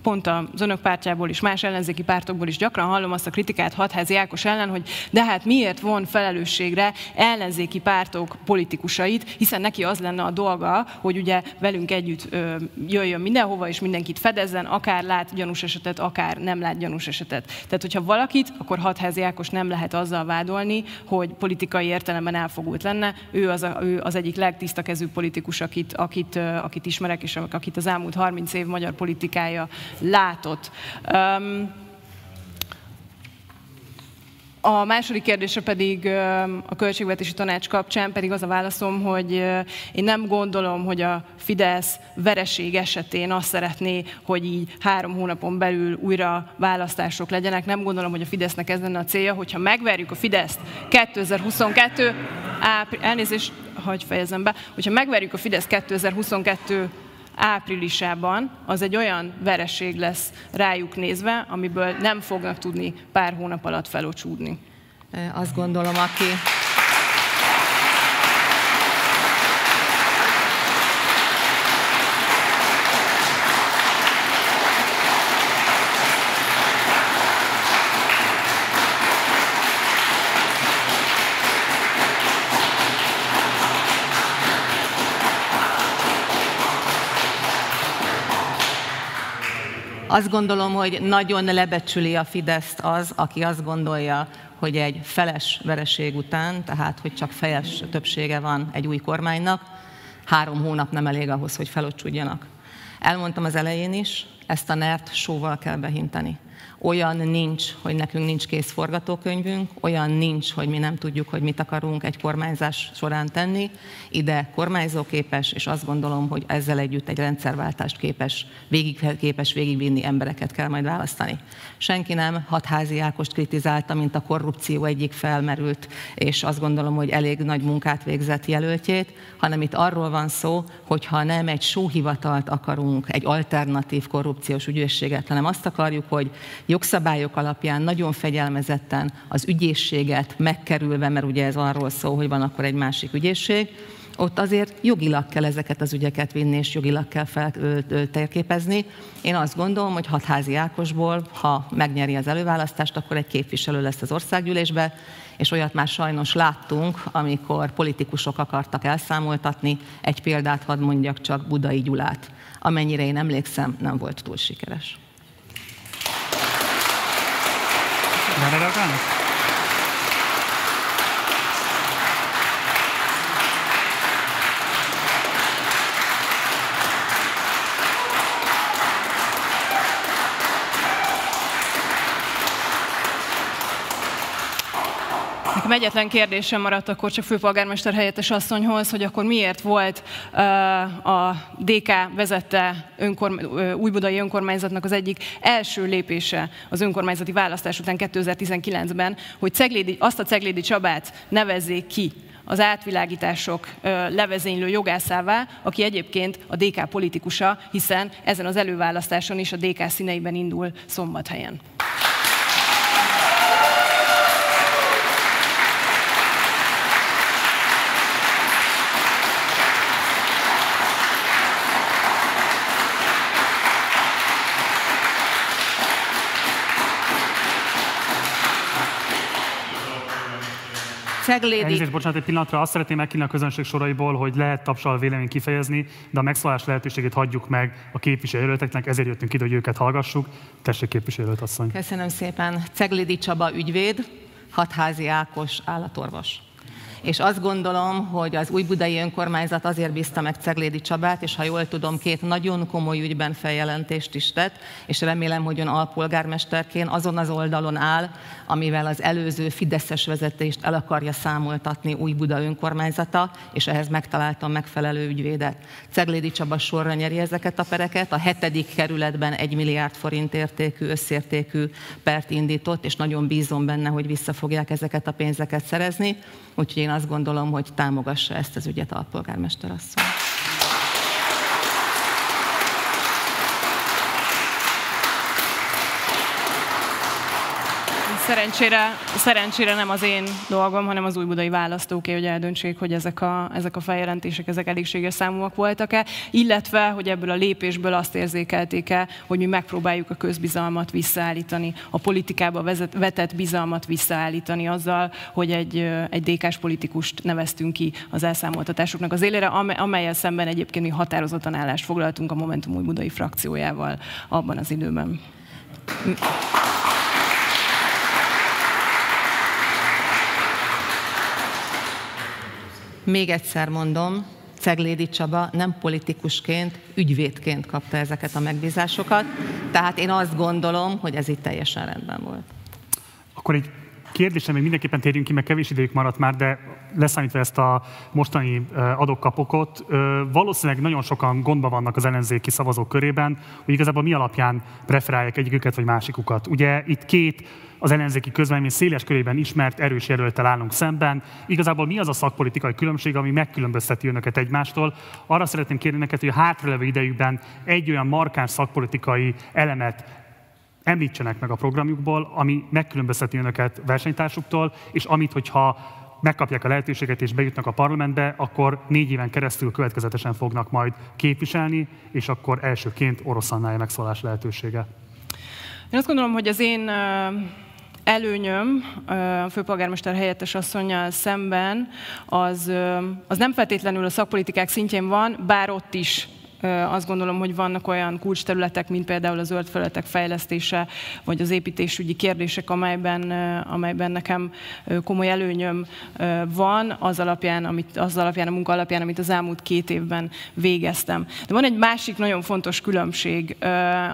pont az önök pártjából is, más ellenzéki pártokból is gyakran hallom azt a kritikát Hatházi Ákos ellen, hogy de hát miért von felelősségre ellenzéki pártok politikusait, hiszen neki az lenne a dolga, hogy ugye velünk együtt jöjjön mindenhova, és mindenkit fedezzen, akár lát gyanús esetet, akár nem lát gyanús esetet. Tehát, hogyha valakit, akkor Hatházi Ákos nem lehet azzal vádolni, hogy politikai értelemben elfogult lenne. Ő az, a, ő az egyik legtisztakezőbb politikus, akit, akit, akit ismerek, és akit az elmúlt 30 év magyar politikája látott. A második kérdése pedig a költségvetési tanács kapcsán pedig az a válaszom, hogy én nem gondolom, hogy a Fidesz vereség esetén azt szeretné, hogy így három hónapon belül újra választások legyenek. Nem gondolom, hogy a Fidesznek ez lenne a célja, hogyha megverjük a Fideszt 2022 április, elnézést, hagyj fejezem be, hogyha megverjük a Fidesz 2022 áprilisában, az egy olyan vereség lesz rájuk nézve, amiből nem fognak tudni pár hónap alatt felocsúdni. Azt gondolom, aki Azt gondolom, hogy nagyon lebecsüli a Fideszt az, aki azt gondolja, hogy egy feles vereség után, tehát hogy csak fejes többsége van egy új kormánynak, három hónap nem elég ahhoz, hogy felocsudjanak. Elmondtam az elején is, ezt a nert sóval kell behintani. Olyan nincs, hogy nekünk nincs kész forgatókönyvünk, olyan nincs, hogy mi nem tudjuk, hogy mit akarunk egy kormányzás során tenni. Ide kormányzóképes, és azt gondolom, hogy ezzel együtt egy rendszerváltást képes, végig, képes végigvinni embereket kell majd választani. Senki nem hatházi Ákost kritizálta, mint a korrupció egyik felmerült, és azt gondolom, hogy elég nagy munkát végzett jelöltjét, hanem itt arról van szó, hogy ha nem egy sóhivatalt akarunk, egy alternatív korrupciós ügyészséget, hanem azt akarjuk, hogy jogszabályok alapján nagyon fegyelmezetten az ügyészséget megkerülve, mert ugye ez arról szól, hogy van akkor egy másik ügyészség, ott azért jogilag kell ezeket az ügyeket vinni, és jogilag kell feltérképezni. Én azt gondolom, hogy hatházi Ákosból, ha megnyeri az előválasztást, akkor egy képviselő lesz az országgyűlésbe, és olyat már sajnos láttunk, amikor politikusok akartak elszámoltatni. Egy példát hadd mondjak csak Budai Gyulát. Amennyire én emlékszem, nem volt túl sikeres. Van Nekem egyetlen kérdésem maradt akkor csak főpolgármester helyettes asszonyhoz, hogy akkor miért volt a DK vezette önkorm- újbudai önkormányzatnak az egyik első lépése az önkormányzati választás után 2019-ben, hogy Ceglédi, azt a Ceglédi Csabát nevezzék ki az átvilágítások levezénylő jogászává, aki egyébként a DK politikusa, hiszen ezen az előválasztáson is a DK színeiben indul szombathelyen. Ceglédi... Elnézést, bocsánat, egy pillanatra azt szeretném megkérni a közönség soraiból, hogy lehet tapsal vélemény kifejezni, de a megszólás lehetőségét hagyjuk meg a képviselőjelölteknek, ezért jöttünk ide, hogy őket hallgassuk. Tessék képviselőt asszony. Köszönöm szépen. Ceglédi Csaba ügyvéd, Hatházi Ákos állatorvos és azt gondolom, hogy az új budai önkormányzat azért bízta meg Ceglédi Csabát, és ha jól tudom, két nagyon komoly ügyben feljelentést is tett, és remélem, hogy ön alpolgármesterként azon az oldalon áll, amivel az előző Fideszes vezetést el akarja számoltatni új Buda önkormányzata, és ehhez megtaláltam megfelelő ügyvédet. Ceglédi Csaba sorra nyeri ezeket a pereket, a hetedik kerületben egy milliárd forint értékű, összértékű pert indított, és nagyon bízom benne, hogy vissza fogják ezeket a pénzeket szerezni. Úgyhogy én azt gondolom, hogy támogassa ezt az ügyet a polgármester asszony. Szerencsére, szerencsére nem az én dolgom, hanem az újbudai választóké, hogy eldöntsék, hogy ezek a, ezek a feljelentések, ezek elégséges számúak voltak-e, illetve, hogy ebből a lépésből azt érzékelték-e, hogy mi megpróbáljuk a közbizalmat visszaállítani, a politikába vezet, vetett bizalmat visszaállítani azzal, hogy egy, egy DK-s politikust neveztünk ki az elszámoltatásoknak az élére, amelyel szemben egyébként mi határozottan állást foglaltunk a Momentum újbudai frakciójával abban az időben. Még egyszer mondom, Ceglédi Csaba nem politikusként, ügyvédként kapta ezeket a megbízásokat, tehát én azt gondolom, hogy ez itt teljesen rendben volt. Akkor egy kérdésem, még mindenképpen térjünk ki, mert kevés idejük maradt már, de leszámítva ezt a mostani adokkapokot, valószínűleg nagyon sokan gondban vannak az ellenzéki szavazók körében, hogy igazából mi alapján preferálják egyiküket vagy másikukat. Ugye itt két az ellenzéki közvélemény széles körében ismert, erős jelöltel állunk szemben. Igazából mi az a szakpolitikai különbség, ami megkülönbözteti önöket egymástól? Arra szeretném kérni neked, hogy a hátralevő idejükben egy olyan markáns szakpolitikai elemet említsenek meg a programjukból, ami megkülönbözteti önöket versenytársuktól, és amit, hogyha megkapják a lehetőséget és bejutnak a parlamentbe, akkor négy éven keresztül következetesen fognak majd képviselni, és akkor elsőként orosz megszólás lehetősége. Én azt gondolom, hogy az én előnyöm a főpolgármester helyettes asszonyjal szemben, az, az nem feltétlenül a szakpolitikák szintjén van, bár ott is Azt gondolom, hogy vannak olyan kulcsterületek, mint például a zöld felületek fejlesztése, vagy az építésügyi kérdések, amelyben, amelyben nekem komoly előnyöm van az alapján, amit, az alapján, a munka alapján, amit az elmúlt két évben végeztem. De van egy másik nagyon fontos különbség,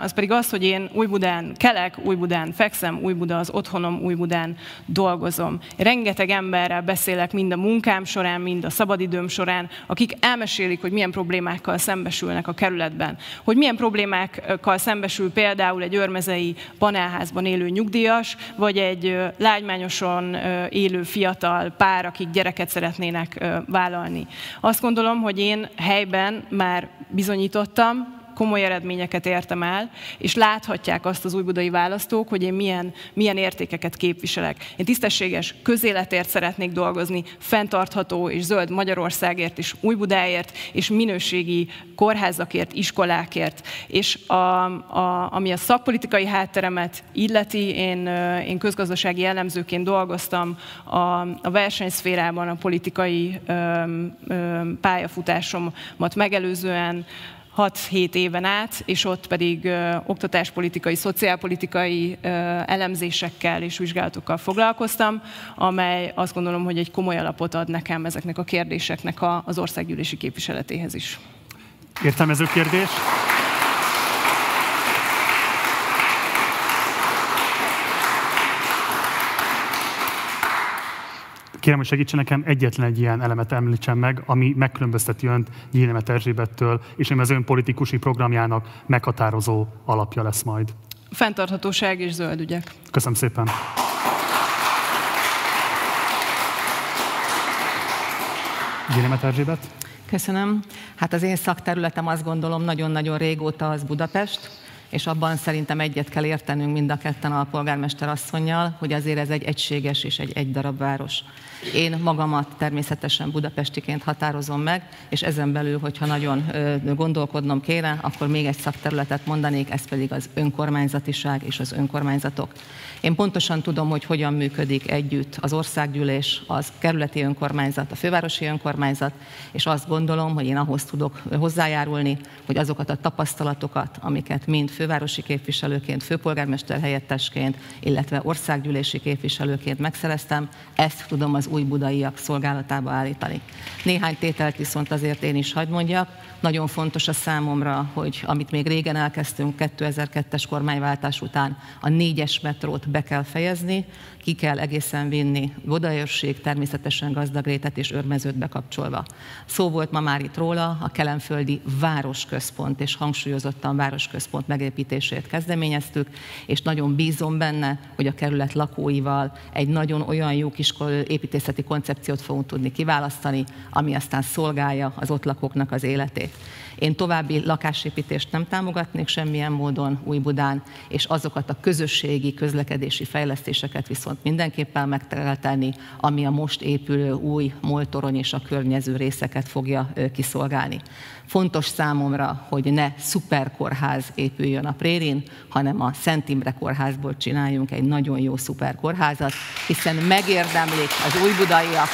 az pedig az, hogy én Újbudán kelek, Újbudán fekszem, Újbuda az otthonom, Újbudán dolgozom. Rengeteg emberrel beszélek mind a munkám során, mind a szabadidőm során, akik elmesélik, hogy milyen problémákkal szembesülnek a kerületben. Hogy milyen problémákkal szembesül például egy örmezei panelházban élő nyugdíjas, vagy egy lágymányosan élő fiatal pár, akik gyereket szeretnének vállalni. Azt gondolom, hogy én helyben már bizonyítottam, komoly eredményeket értem el, és láthatják azt az újbudai választók, hogy én milyen, milyen értékeket képviselek. Én tisztességes közéletért szeretnék dolgozni, fenntartható és zöld Magyarországért és Újbudáért, és minőségi kórházakért, iskolákért. És a, a, ami a szakpolitikai hátteremet illeti, én, én közgazdasági jellemzőként dolgoztam a, a versenyszférában, a politikai ö, ö, pályafutásomat megelőzően, 6-7 éven át, és ott pedig ö, oktatáspolitikai, szociálpolitikai ö, elemzésekkel és vizsgálatokkal foglalkoztam, amely azt gondolom, hogy egy komoly alapot ad nekem ezeknek a kérdéseknek a, az országgyűlési képviseletéhez is. Értelmező kérdés? Kérem, hogy segítsen nekem egyetlen egy ilyen elemet említsen meg, ami megkülönbözteti önt Gyénemet Erzsébettől, és ami az ön politikusi programjának meghatározó alapja lesz majd. Fenntarthatóság és zöld ügyek. Köszönöm szépen. Gyénemet Erzsébet? Köszönöm. Hát az én szakterületem azt gondolom nagyon-nagyon régóta az Budapest, és abban szerintem egyet kell értenünk mind a ketten a polgármester asszonynal, hogy azért ez egy egységes és egy egy darab város. Én magamat természetesen budapestiként határozom meg, és ezen belül, hogyha nagyon gondolkodnom kéne, akkor még egy szakterületet mondanék, ez pedig az önkormányzatiság és az önkormányzatok. Én pontosan tudom, hogy hogyan működik együtt az országgyűlés, az kerületi önkormányzat, a fővárosi önkormányzat, és azt gondolom, hogy én ahhoz tudok hozzájárulni, hogy azokat a tapasztalatokat, amiket mind fővárosi képviselőként, főpolgármester helyettesként, illetve országgyűlési képviselőként megszereztem, ezt tudom az új budaiak szolgálatába állítani. Néhány tételt viszont azért én is hagyd mondjak. Nagyon fontos a számomra, hogy amit még régen elkezdtünk 2002-es kormányváltás után, a négyes metrót be kell fejezni, ki kell egészen vinni Vodajörség, természetesen Gazdagrétet és Örmezőt bekapcsolva. Szó volt ma már itt róla, a kelemföldi városközpont és hangsúlyozottan városközpont megépítését kezdeményeztük, és nagyon bízom benne, hogy a kerület lakóival egy nagyon olyan jó kis építészeti koncepciót fogunk tudni kiválasztani, ami aztán szolgálja az ott lakóknak az életét. Én további lakásépítést nem támogatnék semmilyen módon Újbudán, és azokat a közösségi közlekedési fejlesztéseket viszont mindenképpen meg kell ami a most épülő új moltorony és a környező részeket fogja kiszolgálni. Fontos számomra, hogy ne szuperkórház épüljön a Prérin, hanem a Szent Imre kórházból csináljunk egy nagyon jó szuperkórházat, hiszen megérdemlik az újbudaiak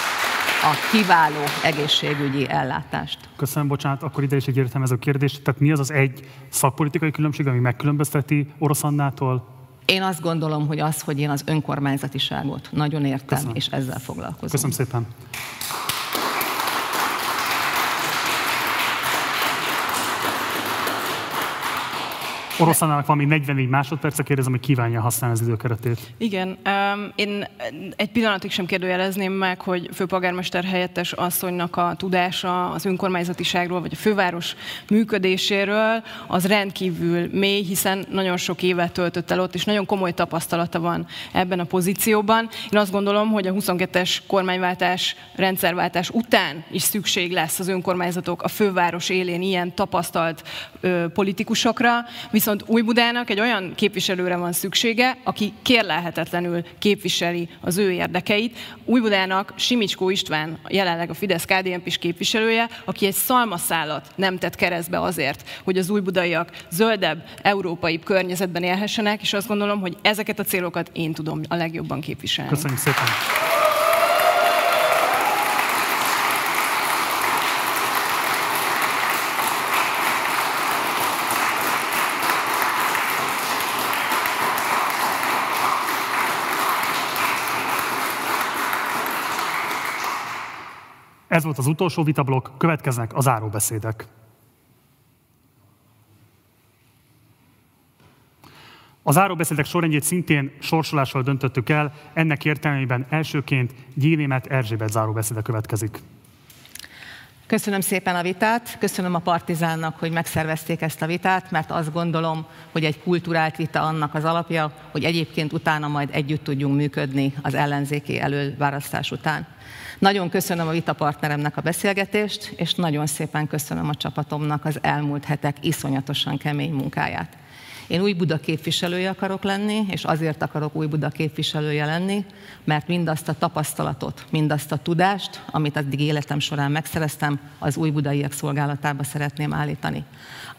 a kiváló egészségügyi ellátást. Köszönöm, bocsánat, akkor ide is egy értelmező kérdés. Tehát mi az az egy szakpolitikai különbség, ami megkülönbözteti Orosz Annától? Én azt gondolom, hogy az, hogy én az önkormányzatiságot nagyon értem, Köszönöm. és ezzel foglalkozom. Köszönöm szépen. Oroszlánának van még 44 másodperce, kérdezem, hogy kívánja használni az időkeretét. Igen, um, én egy pillanatig sem kérdőjelezném meg, hogy főpolgármester helyettes asszonynak a tudása az önkormányzatiságról, vagy a főváros működéséről, az rendkívül mély, hiszen nagyon sok évet töltött el ott, és nagyon komoly tapasztalata van ebben a pozícióban. Én azt gondolom, hogy a 22-es kormányváltás, rendszerváltás után is szükség lesz az önkormányzatok a főváros élén ilyen tapasztalt ö, politikusokra, viszont Viszont Újbudának egy olyan képviselőre van szüksége, aki kérlelhetetlenül képviseli az ő érdekeit. Újbudának Simicskó István, jelenleg a fidesz kdnp is képviselője, aki egy szalmaszálat nem tett keresztbe azért, hogy az újbudaiak zöldebb, európai környezetben élhessenek, és azt gondolom, hogy ezeket a célokat én tudom a legjobban képviselni. Köszönjük szépen! Ez volt az utolsó vitablok, következnek a záróbeszédek. A záróbeszédek sorrendjét szintén sorsolással döntöttük el, ennek értelmében elsőként Gyénémet Erzsébet záróbeszéde következik. Köszönöm szépen a vitát, köszönöm a Partizánnak, hogy megszervezték ezt a vitát, mert azt gondolom, hogy egy kulturált vita annak az alapja, hogy egyébként utána majd együtt tudjunk működni az ellenzéki előválasztás után. Nagyon köszönöm a vitapartneremnek a beszélgetést, és nagyon szépen köszönöm a csapatomnak az elmúlt hetek iszonyatosan kemény munkáját. Én új Buda képviselője akarok lenni, és azért akarok új Buda képviselője lenni, mert mindazt a tapasztalatot, mindazt a tudást, amit addig életem során megszereztem, az új budaiak szolgálatába szeretném állítani.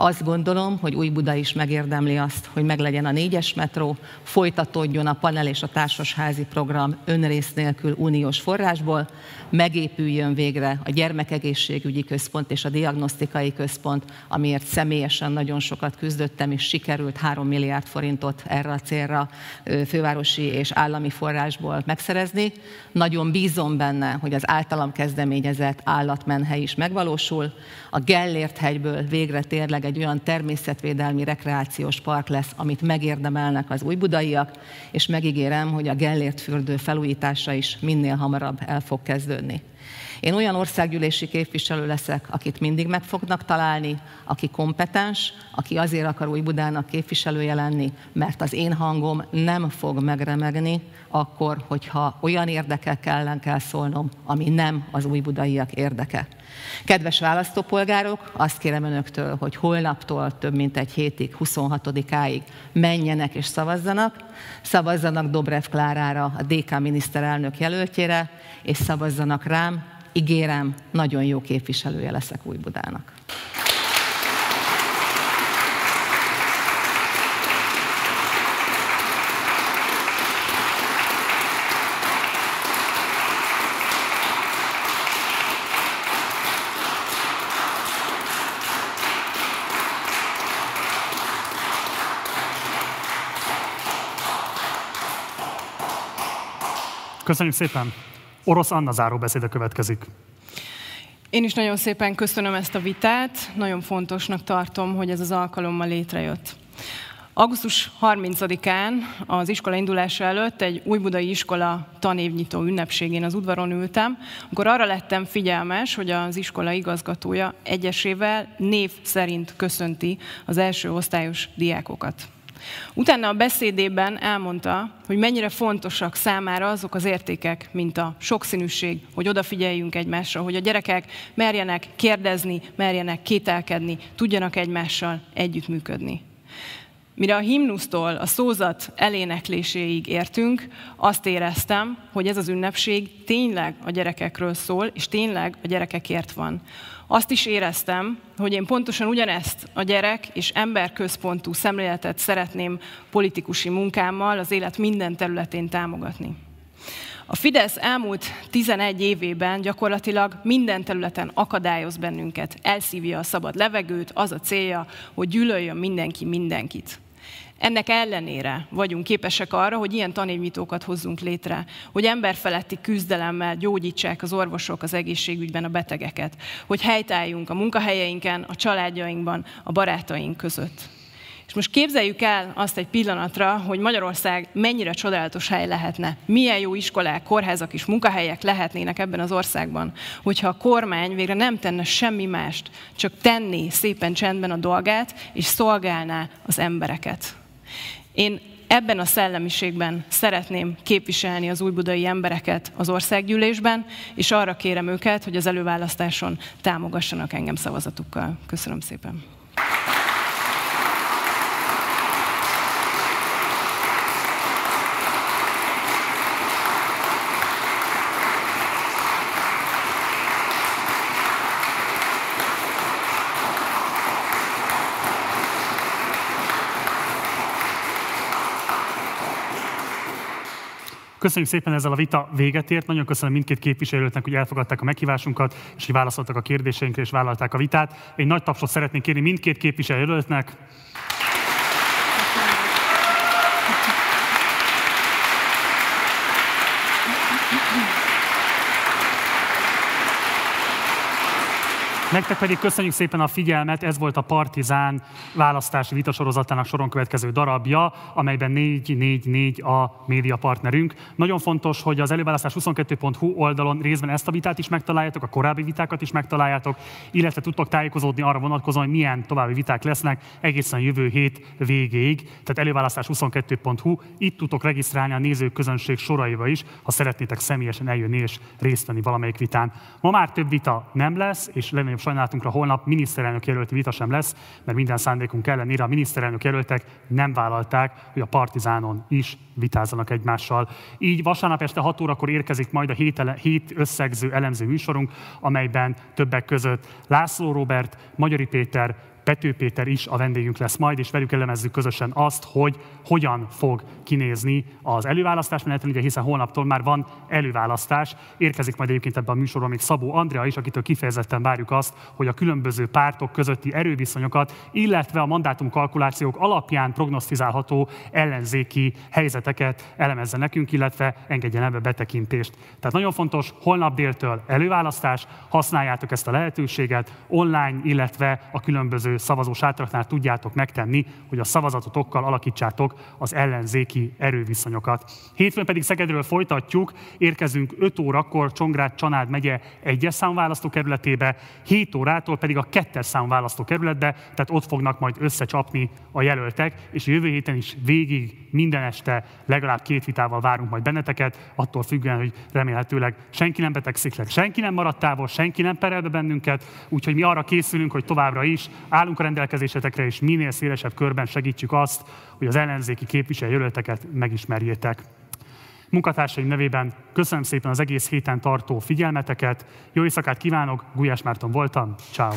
Azt gondolom, hogy új Buda is megérdemli azt, hogy meglegyen a négyes metró, folytatódjon a panel és a társasházi program önrész nélkül uniós forrásból, megépüljön végre a gyermekegészségügyi központ és a diagnosztikai központ, amiért személyesen nagyon sokat küzdöttem, és sikerült 3 milliárd forintot erre a célra fővárosi és állami forrásból megszerezni. Nagyon bízom benne, hogy az általam kezdeményezett állatmenhely is megvalósul. A Gellért hegyből végre tényleg egy olyan természetvédelmi rekreációs park lesz, amit megérdemelnek az újbudaiak, és megígérem, hogy a Gellért fürdő felújítása is minél hamarabb el fog kezdődni. Én olyan országgyűlési képviselő leszek, akit mindig meg fognak találni, aki kompetens, aki azért akar új Budának képviselője lenni, mert az én hangom nem fog megremegni akkor, hogyha olyan érdekek ellen kell szólnom, ami nem az új budaiak érdeke. Kedves választópolgárok, azt kérem önöktől, hogy holnaptól több mint egy hétig, 26-áig menjenek és szavazzanak. Szavazzanak Dobrev Klárára, a DK miniszterelnök jelöltjére, és szavazzanak rám, ígérem, nagyon jó képviselője leszek Újbudának. Köszönjük szépen! Orosz Anna záró beszéde következik. Én is nagyon szépen köszönöm ezt a vitát, nagyon fontosnak tartom, hogy ez az alkalommal létrejött. Augusztus 30-án az iskola indulása előtt egy újbudai iskola tanévnyitó ünnepségén az udvaron ültem, akkor arra lettem figyelmes, hogy az iskola igazgatója egyesével név szerint köszönti az első osztályos diákokat. Utána a beszédében elmondta, hogy mennyire fontosak számára azok az értékek, mint a sokszínűség, hogy odafigyeljünk egymásra, hogy a gyerekek merjenek kérdezni, merjenek kételkedni, tudjanak egymással együttműködni. Mire a himnusztól a szózat elénekléséig értünk, azt éreztem, hogy ez az ünnepség tényleg a gyerekekről szól, és tényleg a gyerekekért van. Azt is éreztem, hogy én pontosan ugyanezt a gyerek és emberközpontú szemléletet szeretném politikusi munkámmal az élet minden területén támogatni. A Fidesz elmúlt 11 évében gyakorlatilag minden területen akadályoz bennünket, elszívja a szabad levegőt, az a célja, hogy gyűlöljön mindenki mindenkit. Ennek ellenére vagyunk képesek arra, hogy ilyen tanévnyitókat hozzunk létre, hogy emberfeletti küzdelemmel gyógyítsák az orvosok az egészségügyben a betegeket, hogy helytálljunk a munkahelyeinken, a családjainkban, a barátaink között. És most képzeljük el azt egy pillanatra, hogy Magyarország mennyire csodálatos hely lehetne. Milyen jó iskolák, kórházak és munkahelyek lehetnének ebben az országban, hogyha a kormány végre nem tenne semmi mást, csak tenné szépen csendben a dolgát, és szolgálná az embereket. Én ebben a szellemiségben szeretném képviselni az újbudai embereket az országgyűlésben, és arra kérem őket, hogy az előválasztáson támogassanak engem szavazatukkal. Köszönöm szépen. Köszönjük szépen ezzel a vita véget ért. Nagyon köszönöm mindkét képviselőknek, hogy elfogadták a meghívásunkat, és hogy válaszoltak a kérdéseinkre, és vállalták a vitát. Egy nagy tapsot szeretnék kérni mindkét képviselőjelöltnek. Nektek pedig köszönjük szépen a figyelmet, ez volt a Partizán választási vitasorozatának soron következő darabja, amelyben 444 a média partnerünk. Nagyon fontos, hogy az előválasztás 22.hu oldalon részben ezt a vitát is megtaláljátok, a korábbi vitákat is megtaláljátok, illetve tudtok tájékozódni arra vonatkozóan, hogy milyen további viták lesznek egészen jövő hét végéig. Tehát előválasztás 22.hu, itt tudtok regisztrálni a nézők közönség soraiba is, ha szeretnétek személyesen eljönni és részt venni valamelyik vitán. Ma már több vita nem lesz, és legnagyobb sajnálatunkra holnap miniszterelnök jelölti vita sem lesz, mert minden szándékunk ellenére a miniszterelnök jelöltek nem vállalták, hogy a partizánon is vitázzanak egymással. Így vasárnap este 6 órakor érkezik majd a hét, ele, hét összegző elemző műsorunk, amelyben többek között László Robert, Magyari Péter, Pető Péter is a vendégünk lesz majd, és velük elemezzük közösen azt, hogy hogyan fog kinézni az előválasztás menetben, ugye hiszen holnaptól már van előválasztás. Érkezik majd egyébként ebben a műsorban még Szabó Andrea is, akitől kifejezetten várjuk azt, hogy a különböző pártok közötti erőviszonyokat, illetve a mandátum kalkulációk alapján prognosztizálható ellenzéki helyzeteket elemezze nekünk, illetve engedjen ebbe betekintést. Tehát nagyon fontos, holnap déltől előválasztás, használjátok ezt a lehetőséget online, illetve a különböző szavazó sátraknál tudjátok megtenni, hogy a szavazatotokkal alakítsátok az ellenzéki erőviszonyokat. Hétfőn pedig Szegedről folytatjuk, érkezünk 5 órakor Csongrád Csanád megye egyes számú választókerületébe, 7 órától pedig a kettes számú választókerületbe, tehát ott fognak majd összecsapni a jelöltek, és jövő héten is végig minden este legalább két vitával várunk majd benneteket, attól függően, hogy remélhetőleg senki nem betegszik le, senki nem maradt távol, senki nem perel be bennünket, úgyhogy mi arra készülünk, hogy továbbra is állunk a rendelkezésetekre, és minél szélesebb körben segítsük azt, hogy az ellenzéki képviselőjelölteket megismerjétek. Munkatársaim nevében köszönöm szépen az egész héten tartó figyelmeteket, jó éjszakát kívánok, Gulyás Márton voltam, ciao.